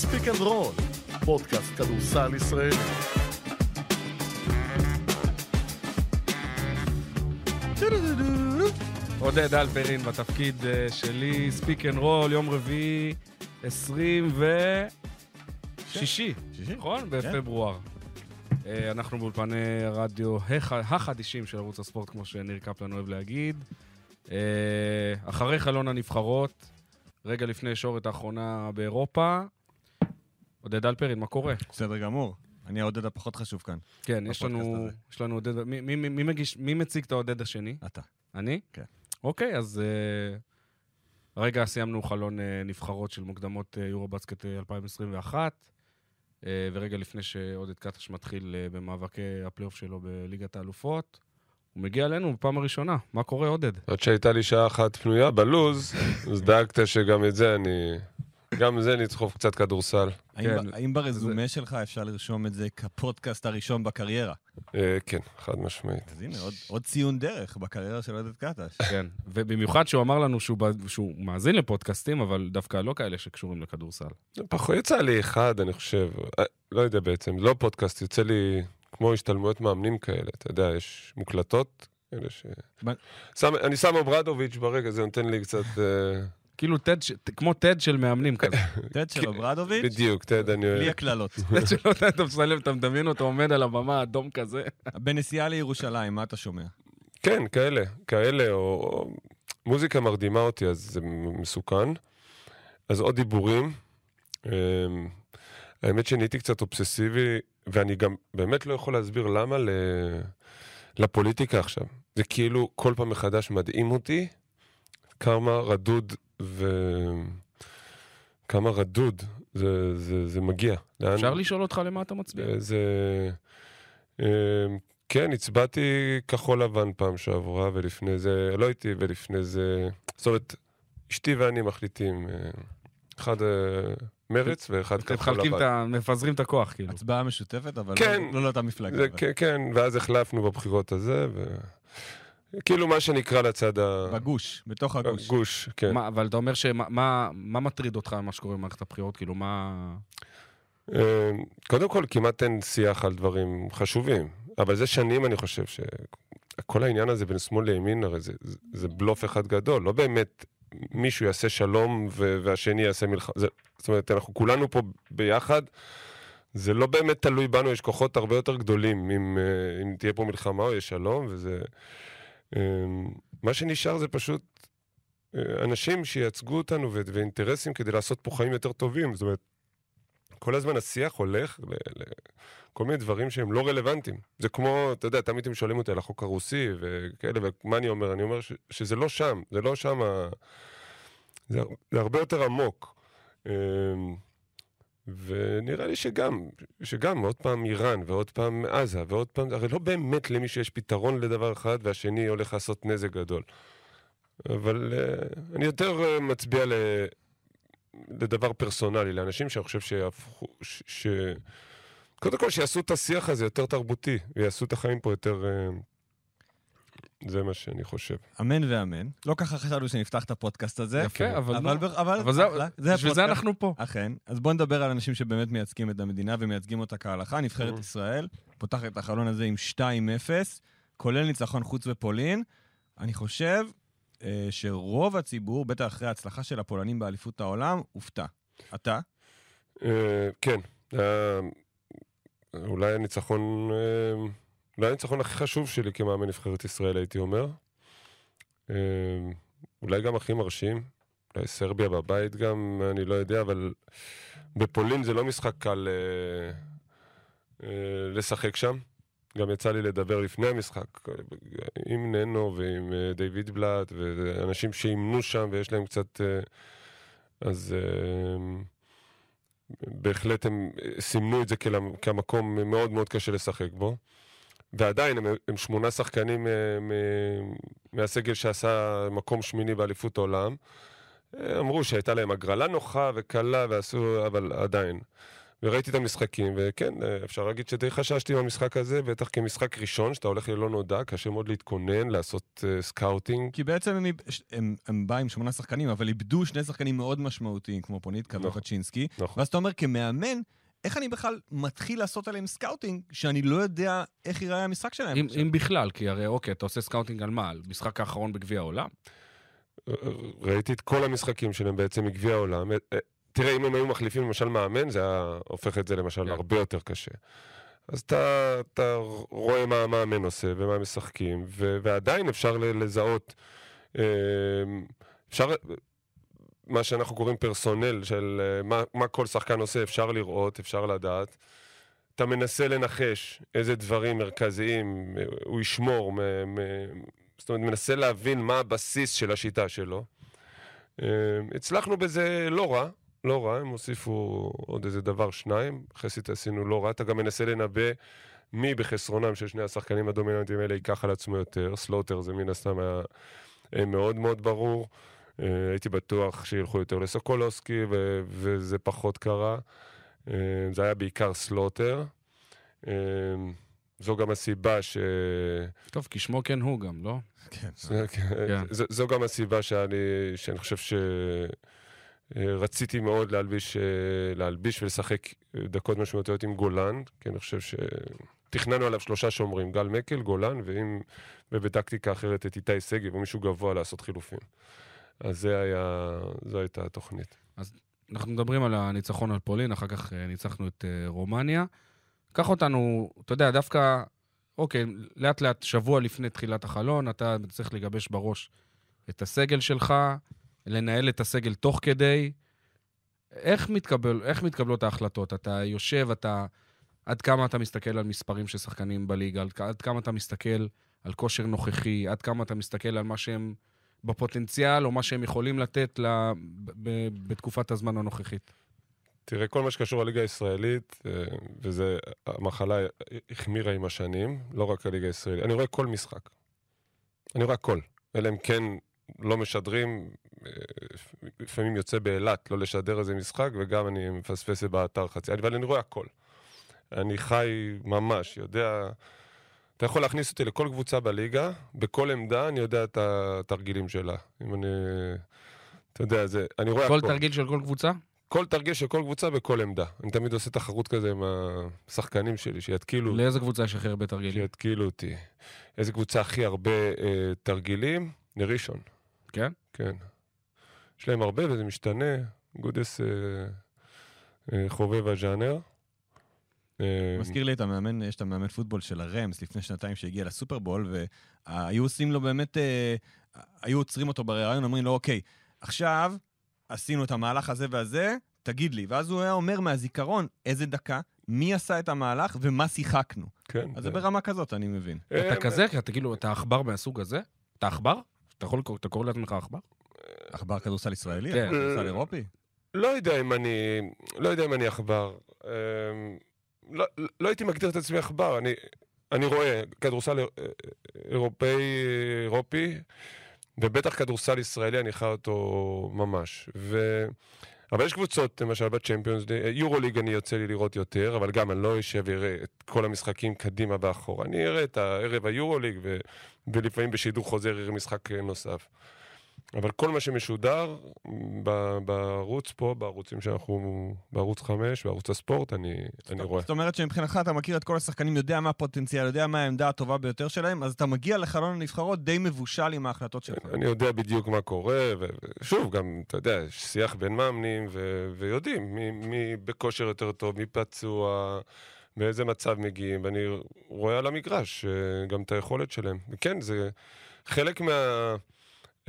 Speak and Roll, פודקאסט כדורסל ישראלי. עודד אלפרין בתפקיד אה, שלי, Speak and Roll, יום רביעי 26, נכון? בפברואר. אה, אנחנו באולפני הרדיו הח- החדישים של ערוץ הספורט, כמו שניר קפלן אוהב להגיד. אה, אחרי חלון הנבחרות, רגע לפני שורת האחרונה באירופה. עודד אלפרין, מה קורה? בסדר גמור. אני העודד הפחות חשוב כאן. כן, יש לנו. יש לנו עודד... מי, מי, מי, מי, מגיש, מי מציג את העודד השני? אתה. אני? כן. אוקיי, אז uh, הרגע סיימנו חלון uh, נבחרות של מוקדמות uh, יורו-בסקט uh, 2021, uh, ורגע לפני שעודד קטש מתחיל uh, במאבקי הפלייאוף שלו בליגת האלופות, הוא מגיע אלינו בפעם הראשונה. מה קורה, עודד? עד שהייתה לי שעה אחת פנויה בלוז, אז דאגת שגם את זה אני... גם זה נדחוף קצת כדורסל. האם, כן. ברזומה שלך אפשר לרשום את זה כפודקאסט הראשון בקריירה? אה, כן, חד משמעית. אז הנה, עוד, עוד ציון דרך בקריירה של עודד קטש. כן. ובמיוחד שהוא אמר לנו שהוא, מאזין לפודקאסטים, אבל דווקא לא כאלה שקשורים לכדורסל. פחות יצא לי אחד, אני חושב. אה, לא יודע בעצם, לא פודקאסט, יוצא לי כמו השתלמויות מאמנים כאלה, אתה יודע, יש מוקלטות, אלה ש... אני שם אוברדוביץ' ברגע, זה נותן לי קצת... כאילו TED, כמו TED של מאמנים כזה. TED של אוברדוביץ', בדיוק, TED, אני... בלי הקללות. TED שלא יודע, אתה מסלם, אתה מדמיין אותו עומד על הבמה אדום כזה. בנסיעה לירושלים, מה אתה שומע? כן, כאלה, כאלה, או, מוזיקה מרדימה אותי, אז זה מסוכן. אז עוד דיבורים. אמ, האמת שנהייתי קצת אובססיבי, ואני גם באמת לא יכול להסביר למה. לפוליטיקה עכשיו. זה כאילו כל פעם מחדש מדהים אותי כמה רדוד ו... כמה רדוד זה, זה, זה מגיע. לאן- אפשר לשאול אותך למה אתה מצביע? אה, זה... אה, כן, הצבעתי כחול לבן פעם שעברה, ולפני זה, לא הייתי, ולפני זה... זאת אומרת, אשתי ואני מחליטים, אה, אחד מרץ ואחד אתם כחול מחלקים את לבן. ה... מפזרים את הכוח, כאילו. הצבעה משותפת, אבל כן. לא, לא לאותה מפלגה. זה, אבל. כן, כן, ואז החלפנו בבחירות הזה, ו... כאילו מה שנקרא לצד בגוש, בתוך הגוש. הגוש, כן. מה, אבל אתה אומר שמה מה, מה מטריד אותך ממה שקורה במערכת הבחירות? כאילו, מה... אה, קודם כל, כמעט אין שיח על דברים חשובים, אבל זה שנים אני חושב שכל העניין הזה בין שמאל לימין, הרי זה, זה, זה בלוף אחד גדול, לא באמת מישהו יעשה שלום ו- והשני יעשה מלחמה. זאת אומרת, אנחנו כולנו פה ביחד, זה לא באמת תלוי בנו, יש כוחות הרבה יותר גדולים אם, אה, אם תהיה פה מלחמה או יש שלום, וזה... אה, מה שנשאר זה פשוט אה, אנשים שייצגו אותנו ואינטרסים כדי לעשות פה חיים יותר טובים. זאת אומרת, כל הזמן השיח הולך לכל מיני דברים שהם לא רלוונטיים. זה כמו, אתה יודע, תמיד אתם שואלים אותי על החוק הרוסי וכאלה, ומה אני אומר? אני אומר ש, שזה לא שם, זה לא שם, ה... זה, זה הרבה יותר עמוק. ונראה לי שגם, שגם עוד פעם איראן ועוד פעם עזה ועוד פעם, הרי לא באמת למישהו יש פתרון לדבר אחד והשני הולך לעשות נזק גדול. אבל uh, אני יותר uh, מצביע ל... לדבר פרסונלי, לאנשים שאני חושב שיהפכו, ש... ש... קודם כל שיעשו את השיח הזה יותר תרבותי, ויעשו את החיים פה יותר... אה, זה מה שאני חושב. אמן ואמן. לא ככה חשבנו שנפתח את הפודקאסט הזה. יפה, אבל אבל, לא. אבל, אבל זה- אחלה, בשביל זה. אנחנו פה. אכן. אז בואו נדבר על אנשים שבאמת מייצגים את המדינה ומייצגים אותה כהלכה. נבחרת Mhm. ישראל פותחת את החלון הזה עם 2-0, כולל ניצחון חוץ בפולין. אני חושב אה, שרוב הציבור, בטח אחרי ההצלחה של הפולנים באליפות העולם, הופתע. אתה? אה, כן, זה היה אולי הניצחון, אה, אולי הניצחון הכי חשוב שלי כמאמן נבחרת ישראל, הייתי אומר. אה, אולי גם הכי מרשים. אולי סרביה בבית גם, אני לא יודע, אבל בפולין זה לא משחק קל אה, אה, לשחק שם. גם יצא לי לדבר לפני המשחק אה, עם ננו ועם אה, דיוויד בלאט, ואנשים שאימנו שם ויש להם קצת... אה, אז אה, בהחלט הם סימנו את זה כמקום מאוד מאוד קשה לשחק בו. ועדיין הם, הם שמונה שחקנים אה, מ- מהסגל שעשה מקום שמיני באליפות העולם. אה, אמרו שהייתה להם הגרלה נוחה וקלה ועשו, אבל עדיין. וראיתי את המשחקים, וכן, אפשר להגיד שדי חששתי מהמשחק הזה, בטח כמשחק ראשון, שאתה הולך ללא נודע, קשה מאוד להתכונן, לעשות uh, scouting. כי בעצם הם, הם, הם באים עם שמונה שחקנים, אבל איבדו שני שחקנים מאוד משמעותיים, כמו פוניטקה נכון, וואצ'ינסקי. נכון. ואז אתה אומר, כמאמן, איך אני בכלל מתחיל לעשות עליהם scouting, שאני לא יודע איך ייראה המשחק שלהם? אם, אם בכלל, כי הרי אוקיי, אתה עושה scouting על מה? על משחק האחרון בגביע העולם? ראיתי את כל המשחקים שלהם בעצם מגביע העולם. תראה, אם הם היו מחליפים למשל מאמן, זה היה הופך את זה למשל yeah. כן. הרבה יותר קשה. אז אתה, אתה רואה מה המאמן עושה ומה הם משחקים, ו, ועדיין אפשר לזהות, אה, אפשר, מה שאנחנו קוראים פרסונל, של אה, מה, מה כל שחקן עושה, אפשר לראות, אפשר לדעת. אתה מנסה לנחש איזה דברים מרכזיים אה, הוא ישמור, מ, מ, זאת אומרת, מנסה להבין מה הבסיס של השיטה שלו. הצלחנו בזה לא רע, לא רע, הם הוסיפו עוד איזה דבר, שניים, חסית עשינו לא רע, אתה גם מנסה לנבא מי בחסרונם של שני השחקנים הדומיננטיים האלה ייקח על עצמו יותר, סלוטר זה מן הסתם היה אה, מאוד מאוד ברור, אה, הייתי בטוח שילכו יותר לסוקולוסקי ו- וזה פחות קרה, אה, זה היה בעיקר סלוטר. זו גם הסיבה ש... טוב, כי שמו כן הוא גם, לא? כן. כן. זו גם הסיבה שאני, שאני חושב ש... אה, רציתי מאוד להלביש, אה, להלביש ולשחק דקות משמעותיות עם גולן, כי אני חושב שתכננו עליו שלושה שומרים, גל מקל, גולן, ואם, ובטקטיקה אחרת את איתי שגב או מישהו גבוה לעשות חילופים. אז זה היה, זו הייתה התוכנית. אז אנחנו מדברים על הניצחון על פולין, אחר כך אה, ניצחנו את רומניה. קח אותנו, אתה יודע, דווקא, אוקיי, לאט לאט, שבוע לפני תחילת החלון, אתה צריך לגבש בראש את הסגל שלך, לנהל את הסגל תוך כדי. איך, מתקבל, איך מתקבלות ההחלטות? אתה יושב, אתה... עד כמה אתה מסתכל על מספרים של שחקנים בליגה, עד, עד כמה אתה מסתכל על כושר נוכחי, עד כמה אתה מסתכל על מה שהם בפוטנציאל, או מה שהם יכולים לתת לה, ב, בתקופת הזמן הנוכחית. תראה, כל מה שקשור לליגה הישראלית, אה, וזה, המחלה החמירה עם השנים, לא רק הליגה הישראלית, אני רואה כל משחק. אני רואה הכל. אלא אם כן לא משדרים, אה, לפעמים יוצא באילת לא לשדר איזה משחק, וגם אני מפספס באתר חצי, אבל אני רואה הכל. אני חי ממש, יודע... אתה יכול להכניס אותי לכל קבוצה בליגה, בכל עמדה אני יודע את התרגילים שלה. אם אני... אתה יודע, זה... אני רואה כל הכל. תרגיל של כל קבוצה? כל תרגיל של כל קבוצה בכל עמדה. אני תמיד עושה תחרות כזה עם השחקנים שלי, שיתקילו... לאיזה קבוצה יש הכי הרבה תרגילים? שיתקילו אותי. איזה קבוצה הכי הרבה אה, תרגילים? לראשון. כן? כן. יש להם הרבה וזה משתנה. גודס אה, אה, חובב הז'אנר. אה, מזכיר לי את המאמן, יש את המאמן פוטבול של הרמס לפני שנתיים שהגיע לסופרבול, והיו עושים לו באמת, אה, היו עוצרים אותו בריאיון, אומרים לו, אוקיי, עכשיו עשינו את המהלך הזה והזה, תגיד לי. ואז הוא היה אומר מהזיכרון איזה דקה, מי עשה את המהלך ומה שיחקנו. כן. אז זה ברמה כזאת, אני מבין. אתה כזה? תגיד לו, אתה עכבר מהסוג הזה? אתה עכבר? אתה יכול, אתה קורא לעצמך עכבר? עכבר כדורסל ישראלי? כן. כדורסל אירופי? לא יודע אם אני, לא יודע אם אני עכבר. לא, לא הייתי מגדיר את עצמי עכבר, אני, אני רואה כדורסל אירופאי, אירופי, ובטח כדורסל ישראלי, אני חי אותו ממש. ו... אבל יש קבוצות, למשל בצ'מפיונס, יורוליג אני יוצא לי לראות יותר, אבל גם אני לא אשב ואראה את כל המשחקים קדימה ואחורה. אני אראה את הערב היורוליג, ו... ולפעמים בשידור חוזר אראה משחק נוסף. אבל כל מה שמשודר בערוץ פה, בערוצים שאנחנו, בערוץ 5, בערוץ הספורט, אני, אני רואה. זאת אומרת שמבחינתך אתה מכיר את כל השחקנים, יודע מה הפוטנציאל, יודע מה העמדה הטובה ביותר שלהם, אז אתה מגיע לחלון הנבחרות די מבושל עם ההחלטות שלך. אני יודע בדיוק מה קורה, ושוב, גם, אתה יודע, יש שיח בין מאמנים, ו... ויודעים מי, מי בכושר יותר טוב, מי פצוע. באיזה מצב מגיעים, ואני רואה על המגרש אה, גם את היכולת שלהם. וכן, זה חלק מה...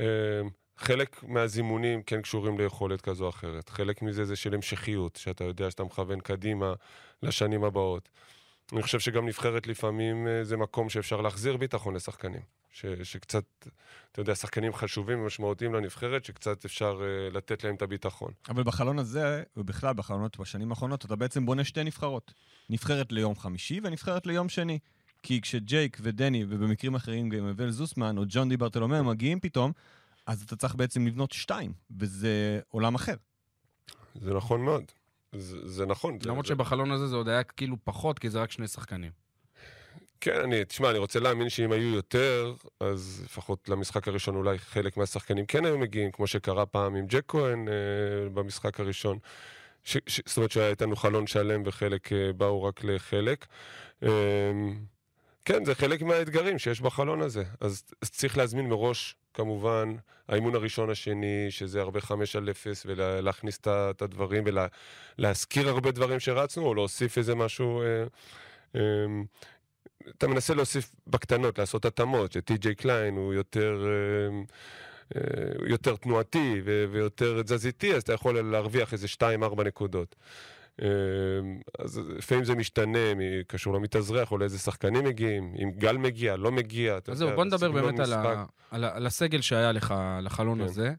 אמ, חלק מהזימונים כן קשורים ליכולת כזו או אחרת. חלק מזה זה של המשכיות, שאתה יודע שאתה מכוון קדימה לשנים הבאות. אני חושב שגם נבחרת לפעמים אה, זה מקום שאפשר להחזיר ביטחון לשחקנים. ש, שקצת, אתה יודע, שחקנים חשובים ומשמעותיים לנבחרת, שקצת אפשר uh, לתת להם את הביטחון. אבל בחלון הזה, ובכלל בחלונות בשנים האחרונות, אתה בעצם בונה שתי נבחרות. נבחרת ליום חמישי ונבחרת ליום שני. כי כשג'ייק ודני, ובמקרים אחרים גם אבל זוסמן או ג'ון די ברטלומה מגיעים פתאום, אז אתה צריך בעצם לבנות שתיים, וזה עולם אחר. זה נכון מאוד. זה, זה נכון. למרות זה, שבחלון הזה זה עוד היה כאילו פחות, כי זה רק שני שחקנים. כן, אני, תשמע, אני רוצה להאמין שאם היו יותר, אז לפחות למשחק הראשון אולי חלק מהשחקנים כן היו מגיעים, כמו שקרה פעם עם ג'ק כהן אה, במשחק הראשון. ש, ש, זאת אומרת שהיה איתנו חלון שלם וחלק אה, באו רק לחלק. אה, כן, זה חלק מהאתגרים שיש בחלון הזה. אז, אז צריך להזמין מראש, כמובן, האימון הראשון, השני, שזה הרבה חמש על אפס, ולהכניס את הדברים ולהזכיר הרבה דברים שרצנו, או להוסיף איזה משהו... אה, אה, אתה מנסה להוסיף בקטנות, לעשות התאמות, שטי.ג'יי קליין הוא יותר, אה, אה, יותר תנועתי ויותר תזזיתי, אז אתה יכול להרוויח איזה 2-4 נקודות. אה, אז לפעמים זה משתנה, קשור למתאזרח או לאיזה שחקנים מגיעים, אם גל מגיע, לא מגיע. אז זהו, בוא נדבר באמת על, ה, על, ה, על הסגל שהיה לך, לחלון כן. הזה.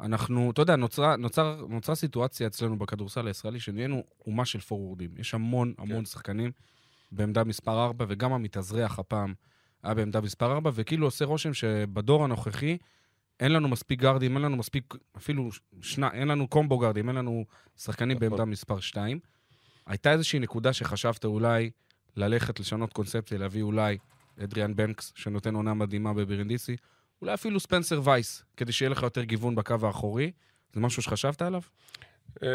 אנחנו, אתה יודע, נוצרה, נוצר, נוצרה סיטואציה אצלנו בכדורסל הישראלי, שנהיינו אומה של פורורדים. יש המון המון כן. שחקנים. בעמדה מספר 4, וגם המתאזרח הפעם היה בעמדה מספר 4, וכאילו עושה רושם שבדור הנוכחי אין לנו מספיק גארדים, אין לנו מספיק, אפילו שני, אין לנו קומבו גארדים, אין לנו שחקנים נכון. בעמדה מספר 2. הייתה איזושהי נקודה שחשבת אולי ללכת לשנות קונספציה, להביא אולי אדריאן בנקס, שנותן עונה מדהימה בברנדיסי, אולי אפילו ספנסר וייס, כדי שיהיה לך יותר גיוון בקו האחורי. זה משהו שחשבת עליו? אמ,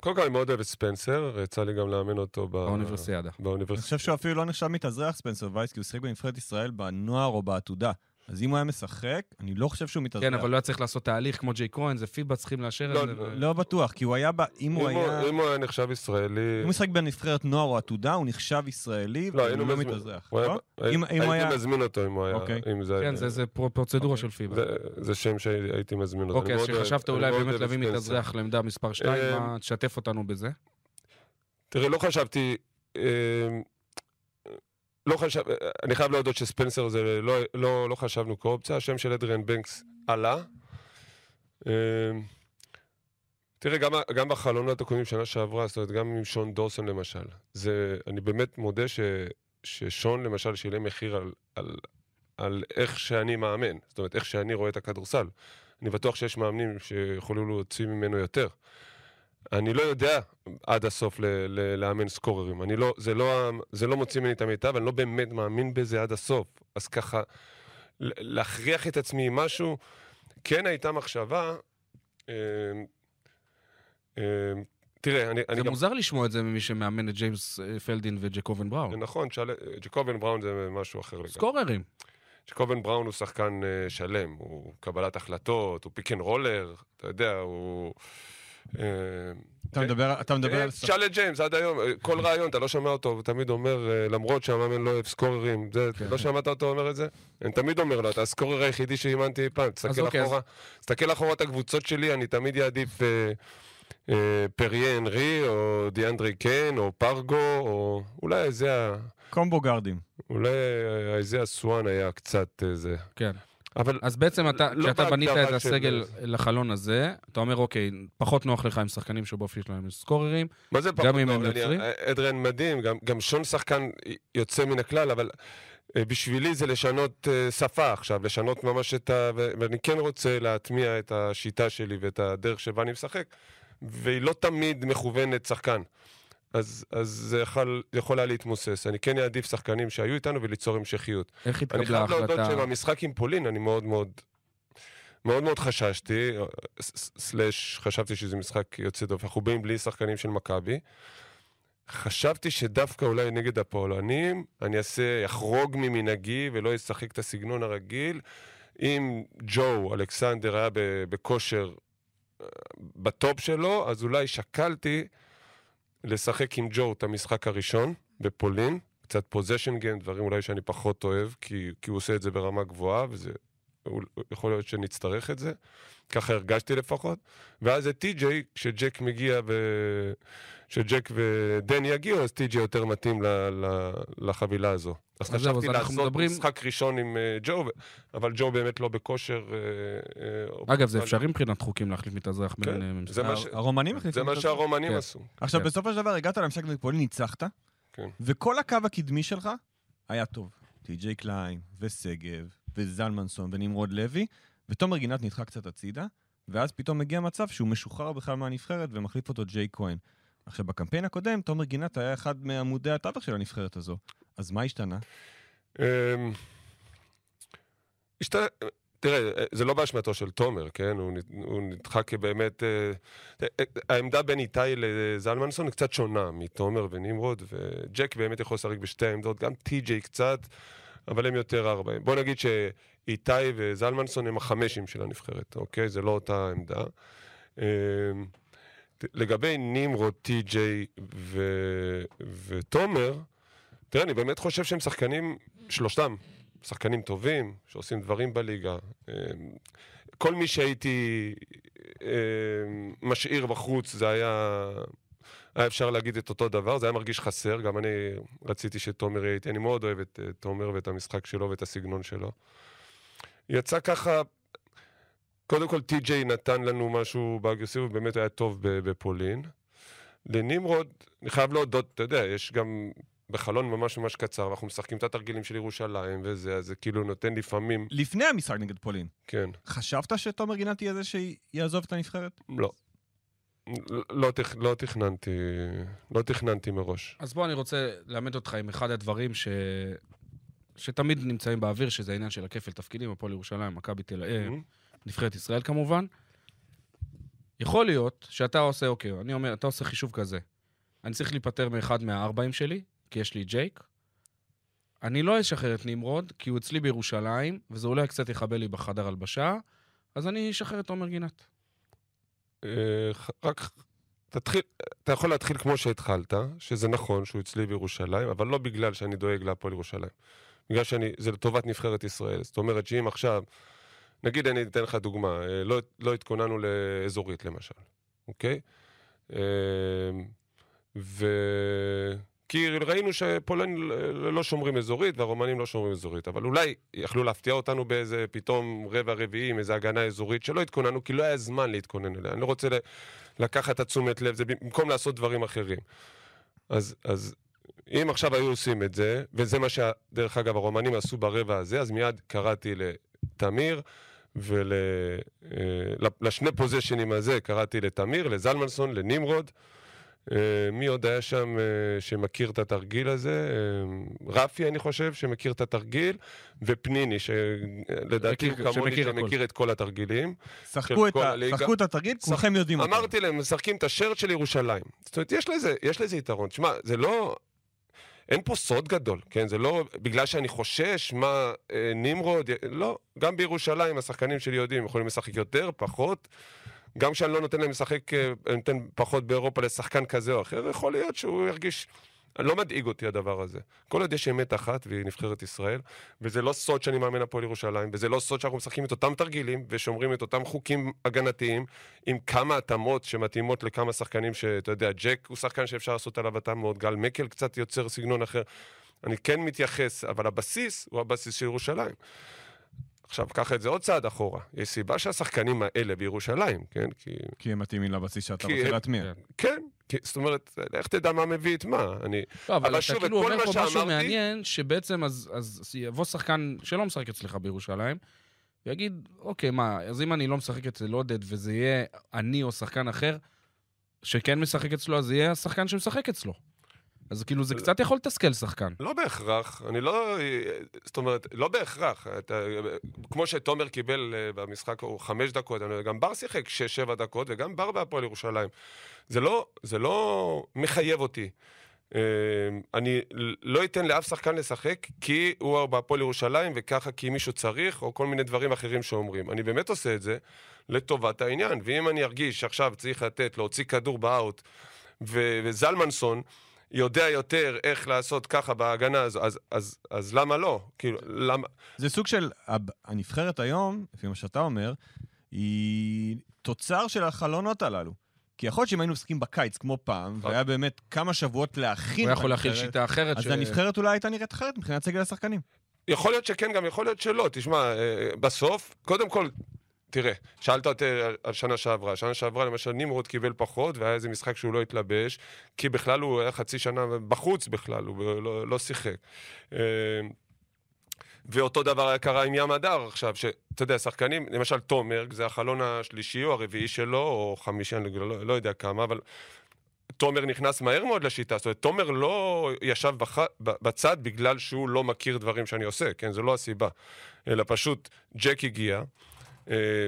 קודם כל אני מאוד אוהב את ספנסר, יצא לי גם לאמן אותו באוניברסיאדה. אני חושב שהוא אפילו לא נחשב מתאזרח ספנסר וייס, כי הוא שיחק בנבחרת ישראל בנוער או בעתודה. אז אם הוא היה משחק, אני לא חושב שהוא מתאזרח. כן, אבל לא היה צריך לעשות תהליך כמו ג'יי כהן, זה פיבה צריכים לאשר את זה. לא בטוח, כי הוא היה, אם הוא היה... אם הוא היה נחשב ישראלי... אם הוא משחק בנבחרת נוער או עתודה, הוא נחשב ישראלי, והוא לא מתאזרח. לא? הייתי מזמין אותו אם הוא היה... אוקיי. כן, זה פרוצדורה של פיבה. זה שם שהייתי מזמין אותו. אוקיי, אז שחשבת אולי באמת להביא מתאזרח לעמדה מספר 2, מה תשתף אותנו בזה? תראה, לא חשבתי... לא חשב, אני חייב להודות שספנסר זה לא, לא, לא חשבנו כאופציה, השם של אדריאן בנקס עלה. אמ, תראה, גם, גם בחלונות הקודמים שנה שעברה, זאת אומרת, גם עם שון דורסון למשל, זה, אני באמת מודה ש, ששון למשל שילם מחיר על, על, על איך שאני מאמן, זאת אומרת, איך שאני רואה את הכדורסל. אני בטוח שיש מאמנים שיכולו להוציא ממנו יותר. אני לא יודע עד הסוף ל- ל- לאמן scorer ים. אני לא, זה, לא, זה לא מוציא ממני את המיטב, אני לא באמת מאמין בזה עד הסוף. אז ככה, להכריח את עצמי עם משהו, כן הייתה מחשבה... אה, אה, תראה, אני, זה אני גם... מוזר לשמוע את זה ממי שמאמן את ג'יימס אה, פלדין וג'קובן בראון. נכון, של... ג'קובן בראון זה משהו אחר לגמרי. scorer ים. ג'קובן בראון הוא שחקן uh, שלם, הוא קבלת החלטות, הוא pick and roller, אתה יודע, הוא... אה, אתה מדבר, אתה מדבר אה, על... שאל את ג'יימס עד היום, אה, כל רעיון, אתה לא שומע אותו, הוא תמיד אומר, למרות שהמאמן לא אוהב סקוררים, כן. לא שמעת אותו אומר את זה? אני תמיד אומר לו, אתה הסקורר היחידי שאימנתי אי פעם, תסתכל אוקיי, אחורה, תסתכל אחורה את הקבוצות שלי, אני תמיד אעדיף פריה אנרי, או דיאנדרי קן, או פרגו, או אולי זה ה... קומבו גארדים. אולי זה הסואן היה קצת זה. כן. אבל... אז בעצם אתה, לא כשאתה בנית את הסגל של... לחלון הזה, אתה אומר, אוקיי, פחות נוח לך עם שחקנים שבאופי שלהם סקוררים, מה זה פחות נוח? הם יוצרים. אדריאן מדהים, גם, גם שון שחקן יוצא מן הכלל, אבל אה, בשבילי זה לשנות אה, שפה עכשיו, לשנות ממש את ה... ואני כן רוצה להטמיע את השיטה שלי ואת הדרך שבה אני משחק, והיא לא תמיד מכוונת שחקן. אז, אז זה יכול, יכול היה להתמוסס. אני כן אעדיף שחקנים שהיו איתנו וליצור המשכיות. איך התקבלה ההחלטה? אני חייב להודות שבמשחק עם פולין אני מאוד מאוד... מאוד מאוד חששתי, slash חשבתי שזה משחק יוצא דופן, אנחנו באים בלי שחקנים של מכבי. חשבתי שדווקא אולי נגד הפולנים, אני אעשה, אחרוג ממנהגי ולא אשחק את הסגנון הרגיל. אם ג'ו, אלכסנדר, היה בכושר אה, בטופ שלו, אז אולי שקלתי לשחק עם ג'ו את המשחק הראשון בפולין, קצת position game, דברים אולי שאני פחות אוהב, כי, כי הוא עושה את זה ברמה גבוהה, וזה יכול להיות שנצטרך את זה. ככה הרגשתי לפחות. ואז את טי.ג'יי, כשג'ק מגיע ו... כשג'ק ודן יגיעו, אז טי.ג'יי יותר מתאים ל... ל... לחבילה הזו. אז חשבתי לעשות מדברים... משחק ראשון עם uh, ג'ו, אבל ג'ו באמת לא בכושר. Uh, uh, אגב, זה אפשרי מבחינת חוקים להחליף מתאזרח כן, בין... זה מה ש... הרומנים החליפו. זה מה שהרומנים כן. עשו. עכשיו, כן. בסופו של דבר הגעת למשחק בפולין, ניצחת, כן. וכל הקו הקדמי שלך היה טוב. טי.ג'יי קליין, ושגב, וזלמנסון, ונמרוד לוי, ותומר גינת נדחה קצת הצידה, ואז פתאום מגיע מצב שהוא משוחרר בכלל מהנבחרת ומחליף אותו ג'יי כהן. עכשיו, בקמפיין הקודם, תומר גינת היה אחד מעמודי התווך של הנבחרת הזו. אז מה השתנה? אמ. תראה, זה לא באשמתו של תומר, כן? הוא, נדחק כבאמת... אה, אה, העמדה בין איתי לזלמנסון היא קצת שונה מתומר ונמרוד, וג'ק באמת יכול לשחק בשתי העמדות, גם טי.ג'יי קצת, אבל הם יותר ארבעים. בוא נגיד שאיתי וזלמנסון הם החמשים של הנבחרת, אוקיי? זה לא אותה עמדה. אמ, לגבי נמרוד, טי.ג'יי ו- ותומר, תראה, אני באמת חושב שהם שחקנים, שלושתם, שחקנים טובים, שעושים דברים בליגה. אמ, כל מי שהייתי אמ, משאיר בחוץ, זה היה... היה אפשר להגיד את אותו דבר, זה היה מרגיש חסר, גם אני רציתי שתומר יהיה איתי, אני מאוד אוהב את אה, תומר ואת המשחק שלו ואת הסגנון שלו. יצא ככה, קודם כל טי.ג'יי נתן לנו משהו באגרסיביות, באמת היה טוב בפולין. לנמרוד, אני חייב להודות, אתה יודע, יש גם בחלון ממש ממש קצר, ואנחנו משחקים את התרגילים של ירושלים וזה, אז זה כאילו נותן לפעמים, לפני המשחק נגד פולין, כן, חשבת שתומר גינת יהיה זה שיעזוב את הנבחרת? לא. לא, תכ, לא תכננתי, לא תכננתי מראש. אז בוא, אני רוצה לאמד אותך עם אחד הדברים ש... שתמיד נמצאים באוויר, שזה העניין של הכפל תפקידים, הפועל ירושלים, מכבי תל אביב, Mm-hmm. נבחרת ישראל כמובן. יכול להיות שאתה עושה, אוקיי, אני אומר, אתה עושה חישוב כזה. אני צריך להיפטר מאחד מהארבעים שלי, כי יש לי ג'ייק. אני לא אשחרר את נמרוד, כי הוא אצלי בירושלים, וזה אולי קצת יכבה לי בחדר הלבשה, אז אני אשחרר את עומר גינת. אה, רק תתחיל, אתה יכול להתחיל כמו שהתחלת, שזה נכון שהוא אצלי בירושלים, אבל לא בגלל שאני דואג להפועל ירושלים. בגלל שאני, זה לטובת נבחרת ישראל. זאת אומרת שאם עכשיו, נגיד אני אתן לך דוגמה, אה, לא, לא התכוננו לאזורית למשל, אוקיי? אה, ו... כי ראינו שפולין לא שומרים אזורית והרומנים לא שומרים אזורית, אבל אולי יכלו להפתיע אותנו באיזה פתאום רבע רביעי עם איזה הגנה אזורית שלא התכוננו, כי לא היה זמן להתכונן אליה. אני לא רוצה לקחת את התשומת לב, זה במקום לעשות דברים אחרים. אז, אז אם עכשיו היו עושים את זה, וזה מה שדרך אגב הרומנים עשו ברבע הזה, אז מיד קראתי לתמיר, ולשני פוזיישנים הזה קראתי לתמיר, לזלמנסון, לנמרוד. אה, מי עוד היה שם אה, שמכיר את התרגיל הזה? אה, רפי, אני חושב, שמכיר את התרגיל, ופניני, שלדעתי הוא כמוני שמכיר. שמכיר את כל התרגילים. שחקו את ה-. שחקו את התרגיל, כולכם יודעים אותו. אמרתי להם, משחקים את השרט של ירושלים. זאת אומרת, יש לזה, יש לזה יתרון. תשמע, זה לא... אין פה סוד גדול, כן? זה לא בגלל שאני חושש מה אה, נמרוד, לא. גם בירושלים השחקנים שלי יודעים, יכולים לשחק יותר, פחות. גם כשאני לא נותן להם לשחק, אה, אני נותן פחות באירופה לשחקן כזה או אחר, יכול להיות שהוא ירגיש... לא מדאיג אותי הדבר הזה. כל עוד יש אמת אחת, והיא נבחרת ישראל, וזה לא סוד שאני מאמן הפועל ירושלים, וזה לא סוד שאנחנו משחקים את אותם תרגילים, ושומרים את אותם חוקים הגנתיים, עם כמה התאמות שמתאימות לכמה שחקנים שאתה יודע, ג'ק הוא שחקן שאפשר לעשות עליו התאמה מאוד, גל מקל קצת יוצר סגנון אחר. אני כן מתייחס, אבל הבסיס הוא הבסיס של ירושלים. עכשיו, קח את זה עוד צעד אחורה. יש סיבה שהשחקנים האלה בירושלים, כן? כי... כי הם מתאימים לבסיס שאתה רוצה להטמיע. כן, כי, זאת אומרת, לך תדע מה מביא את מה. אני... לא, אבל אבל אתה שוב, כאילו אומר פה משהו שאמרתי- מעניין, שבעצם אז, אז יבוא שחקן שלא משחק אצלך בירושלים, ויגיד, אוקיי, מה, אז אם אני לא משחק אצל עודד וזה יהיה אני או שחקן אחר שכן משחק אצלו, אז זה יהיה השחקן שמשחק אצלו. אז כאילו זה קצת יכול לתסכל שחקן. לא בהכרח, אני לא... זאת אומרת, לא בהכרח. אתה, כמו שתומר קיבל אה, במשחק, הוא חמש דקות, אני, גם בר שיחק שש-שבע דקות, וגם בר בהפועל ירושלים. זה לא, זה לא מחייב אותי. אה, אני לא אתן לאף שחקן לשחק כי הוא בהפועל ירושלים וככה כי מישהו צריך, או כל מיני דברים אחרים שאומרים. אני באמת עושה את זה לטובת העניין, ואם אני ארגיש שעכשיו צריך לתת, להוציא כדור באאוט, ו- וזלמנסון יודע יותר איך לעשות ככה בהגנה הזו, אז, אז, אז למה לא? כאילו, למה... זה סוג של... הנבחרת היום, לפי מה שאתה אומר, היא תוצר של החלונות הללו. כי יכול להיות שאם היינו משחקים בקיץ כמו פעם. והיה באמת כמה שבועות להכין הוא יכול הנבחרת, שיטה אחרת. אז הנבחרת אולי הייתה נראית אחרת מבחינת סגל השחקנים. יכול להיות שכן, גם יכול להיות שלא. תשמע, אה, בסוף, קודם כל, תראה, שאלת אותי על שנה שעברה. שנה שעברה, למשל, נמרוד קיבל פחות, והיה איזה משחק שהוא לא התלבש, כי בכלל הוא היה חצי שנה בחוץ בכלל, הוא לא, לא שיחק. אה, ואותו דבר היה קרה עם ים הדר עכשיו, שאתה יודע, שחקנים, למשל תומר, זה החלון השלישי או הרביעי שלו, או חמישי, אני לא, לא יודע כמה, אבל תומר נכנס מהר מאוד לשיטה, זאת אומרת, תומר לא ישב בח... בצד בגלל שהוא לא מכיר דברים שאני עושה, כן? זו לא הסיבה. אלא פשוט ג'ק הגיע,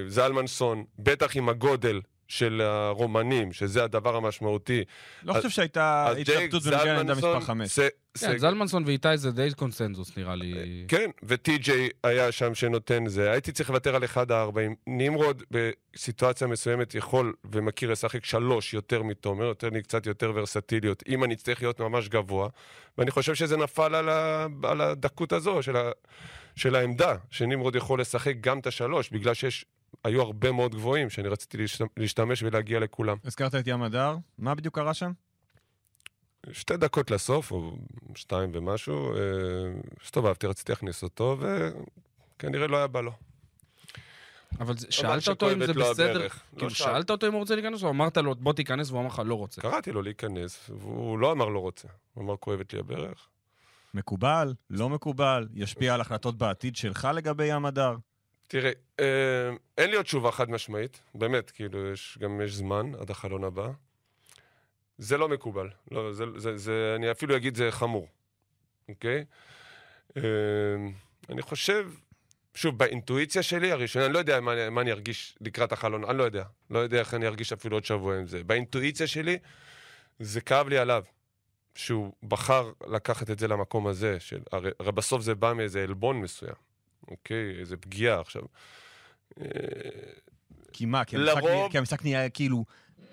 זלמנסון, בטח עם הגודל של הרומנים, שזה הדבר המשמעותי. לא חושב שהייתה התלבטות בנוגע לעמדה מספר 5. כן, זלמנסון ואיתי זה די קונסנזוס נראה לי. כן, וטי.ג'יי היה שם שנותן זה. הייתי צריך לוותר על 1 ה-40. נמרוד בסיטואציה מסוימת יכול ומכיר לשחק שלוש יותר מתומר, נותן לי קצת יותר ורסטיליות, אם אני אצטרך להיות ממש גבוה. ואני חושב שזה נפל על, ה... על הדקות הזו של, ה... של העמדה, שנמרוד יכול לשחק גם את השלוש, בגלל שיש היו הרבה מאוד גבוהים שאני רציתי להשתמש ולהגיע לכולם. הזכרת את ים הדר, מה בדיוק קרה שם? שתי דקות לסוף, או שתיים ומשהו, אה, הסתובבתי, רציתי להכניס אותו, וכנראה לא היה בא לו. אבל שאלת אותו אם זה בסדר? לא כאילו, שאלת אותו אם הוא רוצה להיכנס, או אמרת לו, בוא תיכנס, והוא אמר לך, לא רוצה? קראתי לו להיכנס, והוא לא אמר לא רוצה. הוא אמר, כואבת לי הברך. מקובל, לא מקובל, ישפיע על החלטות בעתיד שלך לגבי ים הדר? תראה, אה, אין לי עוד תשובה חד משמעית, באמת, כאילו, יש, גם יש זמן עד החלון הבא. זה לא מקובל, לא, זה, זה, זה, אני אפילו אגיד זה חמור, אוקיי? אה, אני חושב, שוב, באינטואיציה שלי הראשונה, אני לא יודע מה, מה אני ארגיש לקראת החלון, אני לא יודע. לא יודע איך אני ארגיש אפילו עוד שבוע עם זה. באינטואיציה שלי, זה כאב לי עליו. שהוא בחר לקחת את זה למקום הזה, של, הרי, הרי בסוף זה בא מאיזה עלבון מסוים. אוקיי? איזה פגיעה עכשיו. אה, כי מה? כי המשחק, לרוב... כי המשחק נהיה כאילו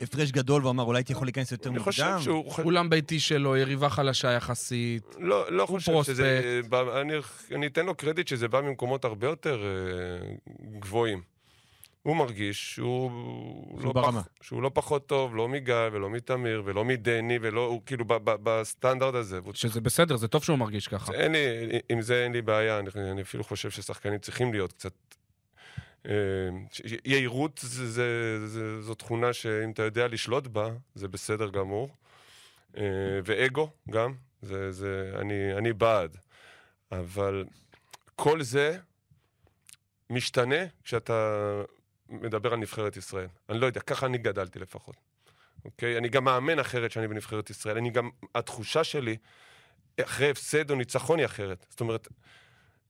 הפרש גדול, והוא אמר, אולי הייתי יכול להיכנס יותר מוקדם? אני חושב שהוא... אולם ביתי שלו, יריבה חלשה יחסית. לא, לא חושב פרוספקט. שזה... אני, אני אתן לו קרדיט שזה בא ממקומות הרבה יותר אה, גבוהים. הוא מרגיש שהוא, לא פח, שהוא לא פחות טוב, לא מגיא ולא מתמיר ולא מדני, ולא, הוא כאילו ב, ב, בסטנדרט הזה. שזה. בסדר, זה טוב שהוא מרגיש ככה. אין לי, עם זה אין לי בעיה, אני, אני אפילו חושב ששחקנים צריכים להיות קצת... אה, יהירות זה, זה, זה, זו תכונה שאם אתה יודע לשלוט בה, זה בסדר גמור. אה, ואגו גם, זה, זה, אני, אני בעד. אבל כל זה משתנה כשאתה מדבר על נבחרת ישראל. אני לא יודע, ככה אני גדלתי לפחות. אוקיי? אני גם מאמן אחרת שאני בנבחרת ישראל. אני גם, התחושה שלי, אחרי הפסד או ניצחון היא אחרת. זאת אומרת,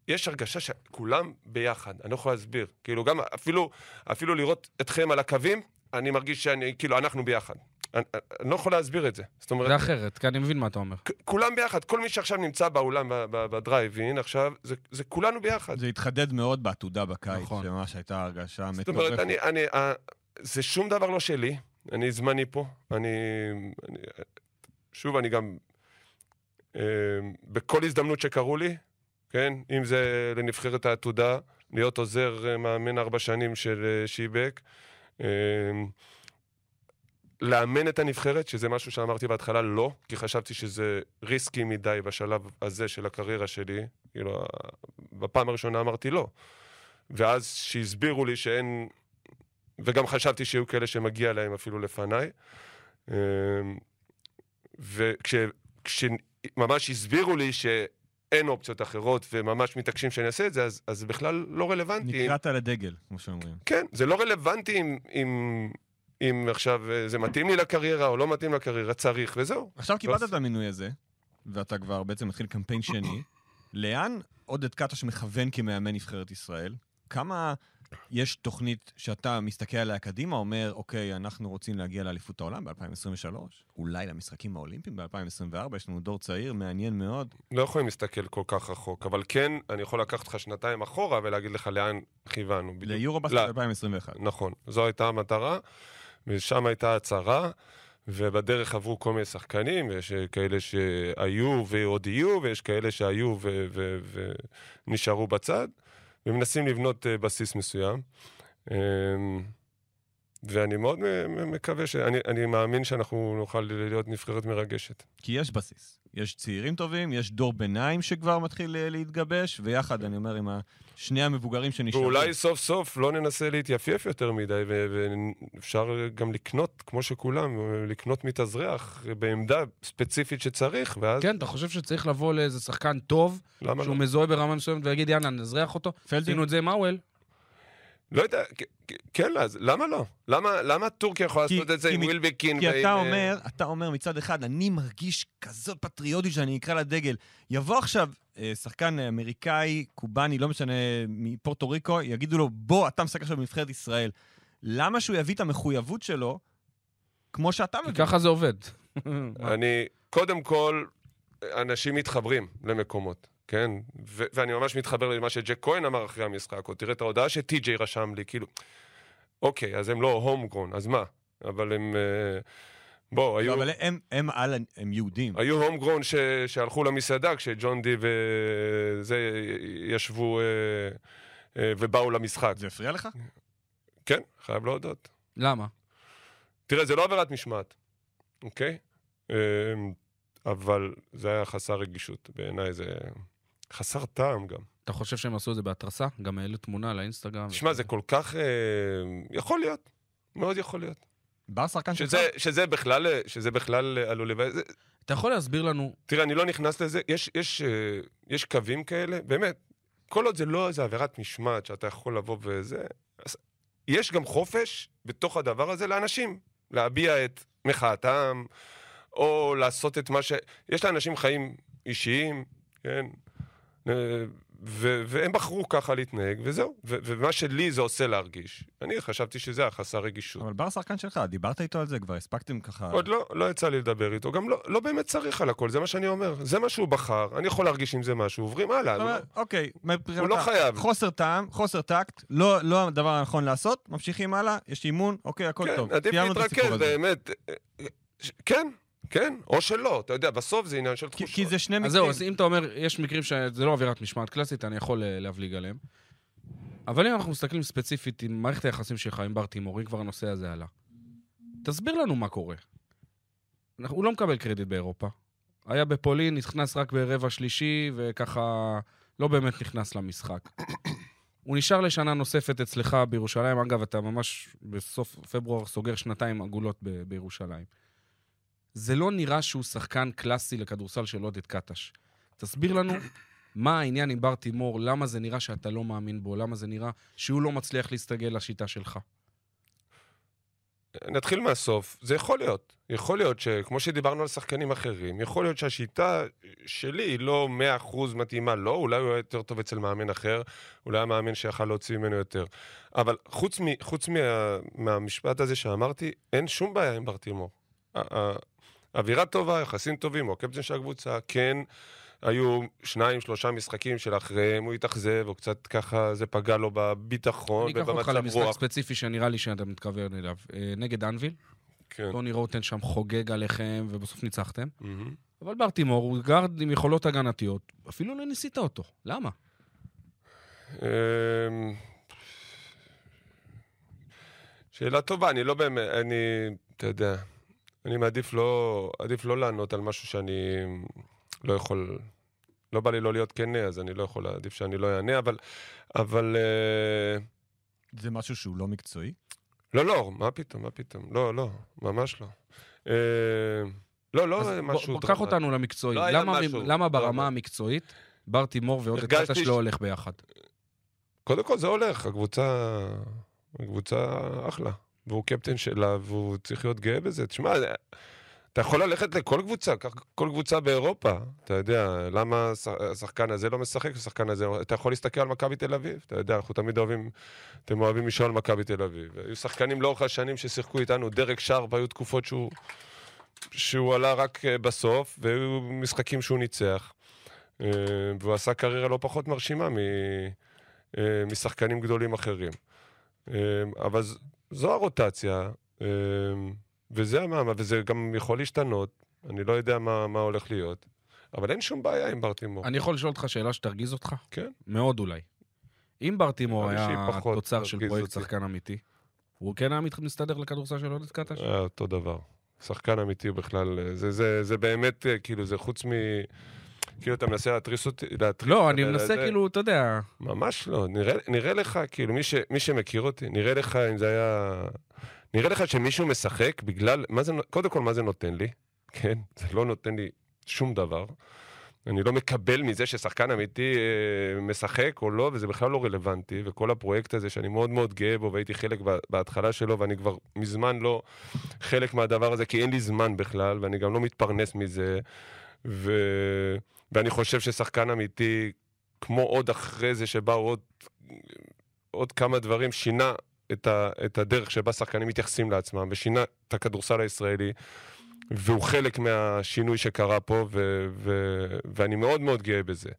יש הרגשה שכולם ביחד, אני לא יכול להסביר. כאילו, גם אפילו, אפילו לראות אתכם על הקווים, אני מרגיש שאני, כאילו, אנחנו ביחד. אני, אני לא יכול להסביר את זה. זאת אומרת... זה אחרת, כי אני מבין מה אתה אומר. כולם ביחד, כל מי שעכשיו נמצא באולם, בדרייב-אין, עכשיו, זה, זה כולנו ביחד. זה התחדד מאוד בעתודה בקיץ, נכון. שממש הייתה הרגשה מטורפת. זאת אומרת, אני, אני, אני, זה שום דבר לא שלי, אני זמני פה. אני, אני שוב, אני גם, אה, בכל הזדמנות שקראו לי, כן, אם זה לנבחרת העתודה, להיות עוזר אה, מאמן ארבע שנים של אה, שיבק. אה, לאמן את הנבחרת, שזה משהו שאמרתי בהתחלה לא, כי חשבתי שזה ריסקי מדי בשלב הזה של הקריירה שלי. כאילו, בפעם הראשונה אמרתי לא. ואז שהסבירו לי שאין... וגם חשבתי שיהיו כאלה שמגיע להם אפילו לפניי. אמ, וכשממש הסבירו לי שאין אופציות אחרות וממש מתעקשים שאני אעשה את זה, אז זה בכלל לא רלוונטי. נקראת לדגל, כמו שאומרים. כן, זה לא רלוונטי אם... אם אם עכשיו אה, זה מתאים לי לקריירה או לא מתאים לקריירה, צריך, וזהו. עכשיו קיבלת את המינוי הזה, ואתה כבר בעצם מתחיל קמפיין שני. לאן עודד קטש מכוון כמאמן נבחרת ישראל? כמה יש תוכנית שאתה מסתכל עליה קדימה, אומר, אוקיי, אנחנו רוצים להגיע לאליפות העולם ב-2023, אולי למשחקים האולימפיים ב-2024, יש לנו דור צעיר, מעניין מאוד. לא יכולים להסתכל כל כך רחוק, אבל כן, אני יכול לקחת אותך שנתיים אחורה ולהגיד לך לאן כיוונו. ליורו-בסט לא. ב-2021. נכון, זו הייתה המטרה. ושם הייתה הצהרה, ובדרך עברו כל מיני שחקנים, יש כאלה שהיו ועוד יהיו, ויש כאלה שהיו ונשארו בצד, ומנסים לבנות אה, בסיס מסוים. אמ, ואני מאוד מקווה, שאני, אני מאמין שאנחנו נוכל להיות נבחרת מרגשת. כי יש בסיס. יש צעירים טובים, יש דור ביניים שכבר מתחיל אה, להתגבש, ויחד, אני אומר, עם שני המבוגרים שנשארו. ואולי סוף סוף לא ננסה להתייפייף יותר מדי, ואפשר גם לקנות, כמו שכולם, לקנות מתאזרח בעמדה ספציפית שצריך, ואז... כן, אתה חושב שצריך לבוא לאיזה שחקן טוב, שהוא לא? מזוהה ברמה מסוימת, ויגיד, יאללה, נאזרח אותו? עשינו את זה עם האוול. לא יודע, כן, אז למה לא? למה, למה טורקיה יכולה כי- לעשות את זה עם ווילבקין כי ועם... אתה אומר, אתה אומר מצד אחד, אני מרגיש כזאת פטריוטית שאני אקרא לדגל. יבוא עכשיו שחקן אמריקאי, קובאני, לא משנה, מפורטו ריקו, יגידו לו, בוא, אתה משחק עכשיו בנבחרת ישראל. למה שהוא יביא את המחויבות שלו כמו שאתה כי מביא? ככה זה עובד. אני, קודם כל, אנשים מתחברים למקומות, כן? ו- ואני ממש מתחבר למה שג'ק כהן אמר אחרי המשחק, או תראה את ההודעה שטי.ג'יי רשם לי, כאילו, אוקיי, אז הם לא הום גרון, אז מה? אבל הם... אה, בוא, היו... לא, אבל הם, הם, על, הם יהודים. היו הום גרון ש... שהלכו למסעדה כשג'ון די וזה ישבו אה, אה, ובאו למשחק. זה הפריע לך? כן, חייב להודות. למה? תראה, זה לא עבירת משמעת, אוקיי? אה, אבל זה היה חסר רגישות. בעיניי זה חסר טעם גם. אתה חושב שהם עשו את זה בהתרסה? גם העלו תמונה לאינסטגרם. תשמע, זה כל כך... אה, יכול להיות. מאוד יכול להיות. בא שחקן שלך? שזה, שזה בכלל, אה, שזה בכלל אה, עלול לבאס. אתה יכול להסביר לנו, תראה, אני לא נכנס לזה. יש, יש, אה, יש קווים כאלה, באמת, כל עוד זה לא איזה עבירת משמעת שאתה יכול לבוא וזה... אז יש גם חופש בתוך הדבר הזה לאנשים, להביע את מחאתם, או לעשות את מה ש... יש לאנשים חיים אישיים, כן? ו- והם בחרו ככה להתנהג, וזהו. ו- ומה שלי זה עושה להרגיש. אני חשבתי שזה היה חסר רגישות. אבל בר שחקן שלך, דיברת איתו על זה? כבר הספקתם ככה... עוד לא, לא יצא לי לדבר איתו, גם לא, לא באמת צריך על הכל, זה מה שאני אומר. זה מה שהוא בחר, אני יכול להרגיש עם זה משהו, עוברים הלאה. לא- אוקיי, מבחינתך, לא חייב. חוסר טעם, חוסר טקט, לא, לא הדבר הנכון לעשות, ממשיכים הלאה, יש אימון, אוקיי, הכל כן, טוב. עדיף את הסיפור להתרכז. באמת. אה, אה, ש- כן, כן, או שלא, אתה יודע, בסוף זה עניין של תחושות. כי זה שני אז מקרים. זהו, אז אם אתה אומר, יש מקרים שזה לא עבירת משמעת קלאסית, אני יכול אה, להבליג עליהם. אבל אם אנחנו מסתכלים ספציפית עם מערכת היחסים שלך עם בר תימור, אם כבר הנושא הזה עלה, תסביר לנו מה קורה. אנחנו- הוא לא מקבל קרדיט באירופה. היה בפולין, נכנס רק ברבע שלישי, וככה לא באמת נכנס למשחק. הוא נשאר לשנה נוספת אצלך בירושלים. אגב, אתה ממש בסוף פברואר סוגר שנתיים עגולות ב- בירושלים. זה לא נראה שהוא שחקן קלאסי לכדורסל של עודד קטש. תסביר לנו מה העניין עם בר תימור, למה זה נראה שאתה לא מאמין בו, למה זה נראה שהוא לא מצליח להסתגל לשיטה שלך. נתחיל מהסוף, זה יכול להיות. יכול להיות שכמו שדיברנו על שחקנים אחרים, יכול להיות שהשיטה שלי היא לא 100% מתאימה לו, אולי הוא היה יותר טוב אצל מאמן אחר, אולי המאמן שיכל להוציא ממנו יותר. אבל חוץ, מ, חוץ מה, מהמשפט הזה שאמרתי, אין שום בעיה עם ברטימור. אווירה טובה, יחסים טובים, הוא הקפטן של הקבוצה, כן. היו שניים, שלושה משחקים שלאחריהם הוא התאכזב, או קצת ככה זה פגע לו בביטחון אני אקח אותך ובמצב למשחק רוח. ספציפי שנראה לי שאתה מתכוון אליו. אה, נגד אנביל, כן. טוני רוטן שם חוגג עליכם, ובסוף ניצחתם. מהמם. אבל בר תימור הוא גארד עם יכולות הגנתיות, אפילו לא ניסית אותו. למה? אמ, שאלה טובה, אני לא באמת, אני, אתה יודע, אני מעדיף לא, עדיף לא לענות על משהו שאני לא יכול, לא בא לי לא להיות כן, אז אני לא יכול, עדיף שאני לא אענה, אבל, אבל, אה, זה משהו שהוא לא מקצועי? לא, לא, מה פתאום, מה פתאום, לא, לא, ממש לא. אה, לא, לא משהו קח. אותנו למקצועי. לא למה, משהו למה ברמה דרמטי. המקצועית בר תימור ועודד קטש ש- לא הולך ביחד? קודם כל זה הולך, הקבוצה, הקבוצה אחלה. והוא קפטן שלה, והוא צריך להיות גאה בזה. תשמע, אתה יכול ללכת לכל קבוצה, כל קבוצה באירופה. אתה יודע, למה הש- השחקן הזה לא משחק, השחקן הזה... אתה יכול להסתכל על מכבי תל אביב. אתה יודע, אנחנו תמיד אוהבים, אתם אוהבים לשאול על מכבי תל אביב. היו שחקנים לאורך השנים ששיחקו איתנו, דרק שרפ, היו תקופות שהוא, שהוא עלה רק אה, בסוף, והיו משחקים שהוא ניצח. אה, והוא עשה קריירה לא פחות מרשימה מ... אה, משחקנים גדולים אחרים. אבל זו הרוטציה, אה, וזה המאמה, וזה גם יכול להשתנות, אני לא יודע מה, מה הולך להיות, אבל אין שום בעיה עם ברטימור. אני יכול לשאול אותך שאלה שתרגיז אותך? כן. מאוד אולי. אם בר תימור נראה לי היה תוצר של פרויקט אותי. שחקן אמיתי, הוא כן היה מסתדר לכדורסל של עודד קטש? אותו דבר. שחקן אמיתי הוא בכלל, אה, זה, זה, זה באמת, אה, כאילו, זה חוץ מ... כאילו, אתה מנסה להתריס אותי, להתריס... לא, אני מנסה זה- כאילו, אתה יודע, ממש לא. נראה, נראה לך, כאילו, מי, ש, מי שמכיר אותי, נראה לך אם זה היה... נראה לך שמישהו משחק בגלל... מה זה, קודם כל, מה זה נותן לי? כן? זה לא נותן לי שום דבר. אני לא מקבל מזה ששחקן אמיתי אה, משחק או לא, וזה בכלל לא רלוונטי, וכל הפרויקט הזה שאני מאוד מאוד גאה בו, והייתי חלק בהתחלה שלו, ואני כבר מזמן לא חלק מהדבר הזה, כי אין לי זמן בכלל, ואני גם לא מתפרנס מזה, ו... ואני חושב ששחקן אמיתי, כמו עוד אחרי זה, שבאו עוד, עוד כמה דברים, שינה את, ה... את הדרך שבה שחקנים מתייחסים לעצמם, ושינה את הכדורסל הישראלי. והוא חלק מהשינוי שקרה פה, ו- ו- ואני מאוד מאוד גאה בזה.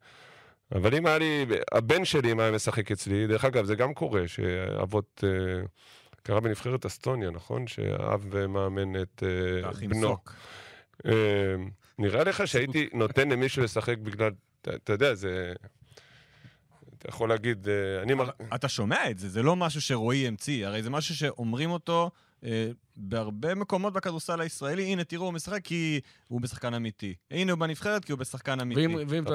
אבל אם היה לי, הבן שלי, אם היה משחק אצלי, דרך אגב, זה גם קורה, שאבות, אה, קרה בנבחרת אסטוניה, נכון? שאב מאמן את אה, בנו. אה, נראה לך שהייתי נותן למישהו לשחק בגלל, אתה, אתה יודע, זה... אתה יכול להגיד, אה, אני... אתה שומע את זה, זה לא משהו שרועי המציא, הרי זה משהו שאומרים אותו אה, בהרבה מקומות בכדורסל הישראלי, הנה תראו, הוא משחק כי הוא בשחקן אמיתי. הנה הוא בנבחרת כי הוא בשחקן אמיתי. ואם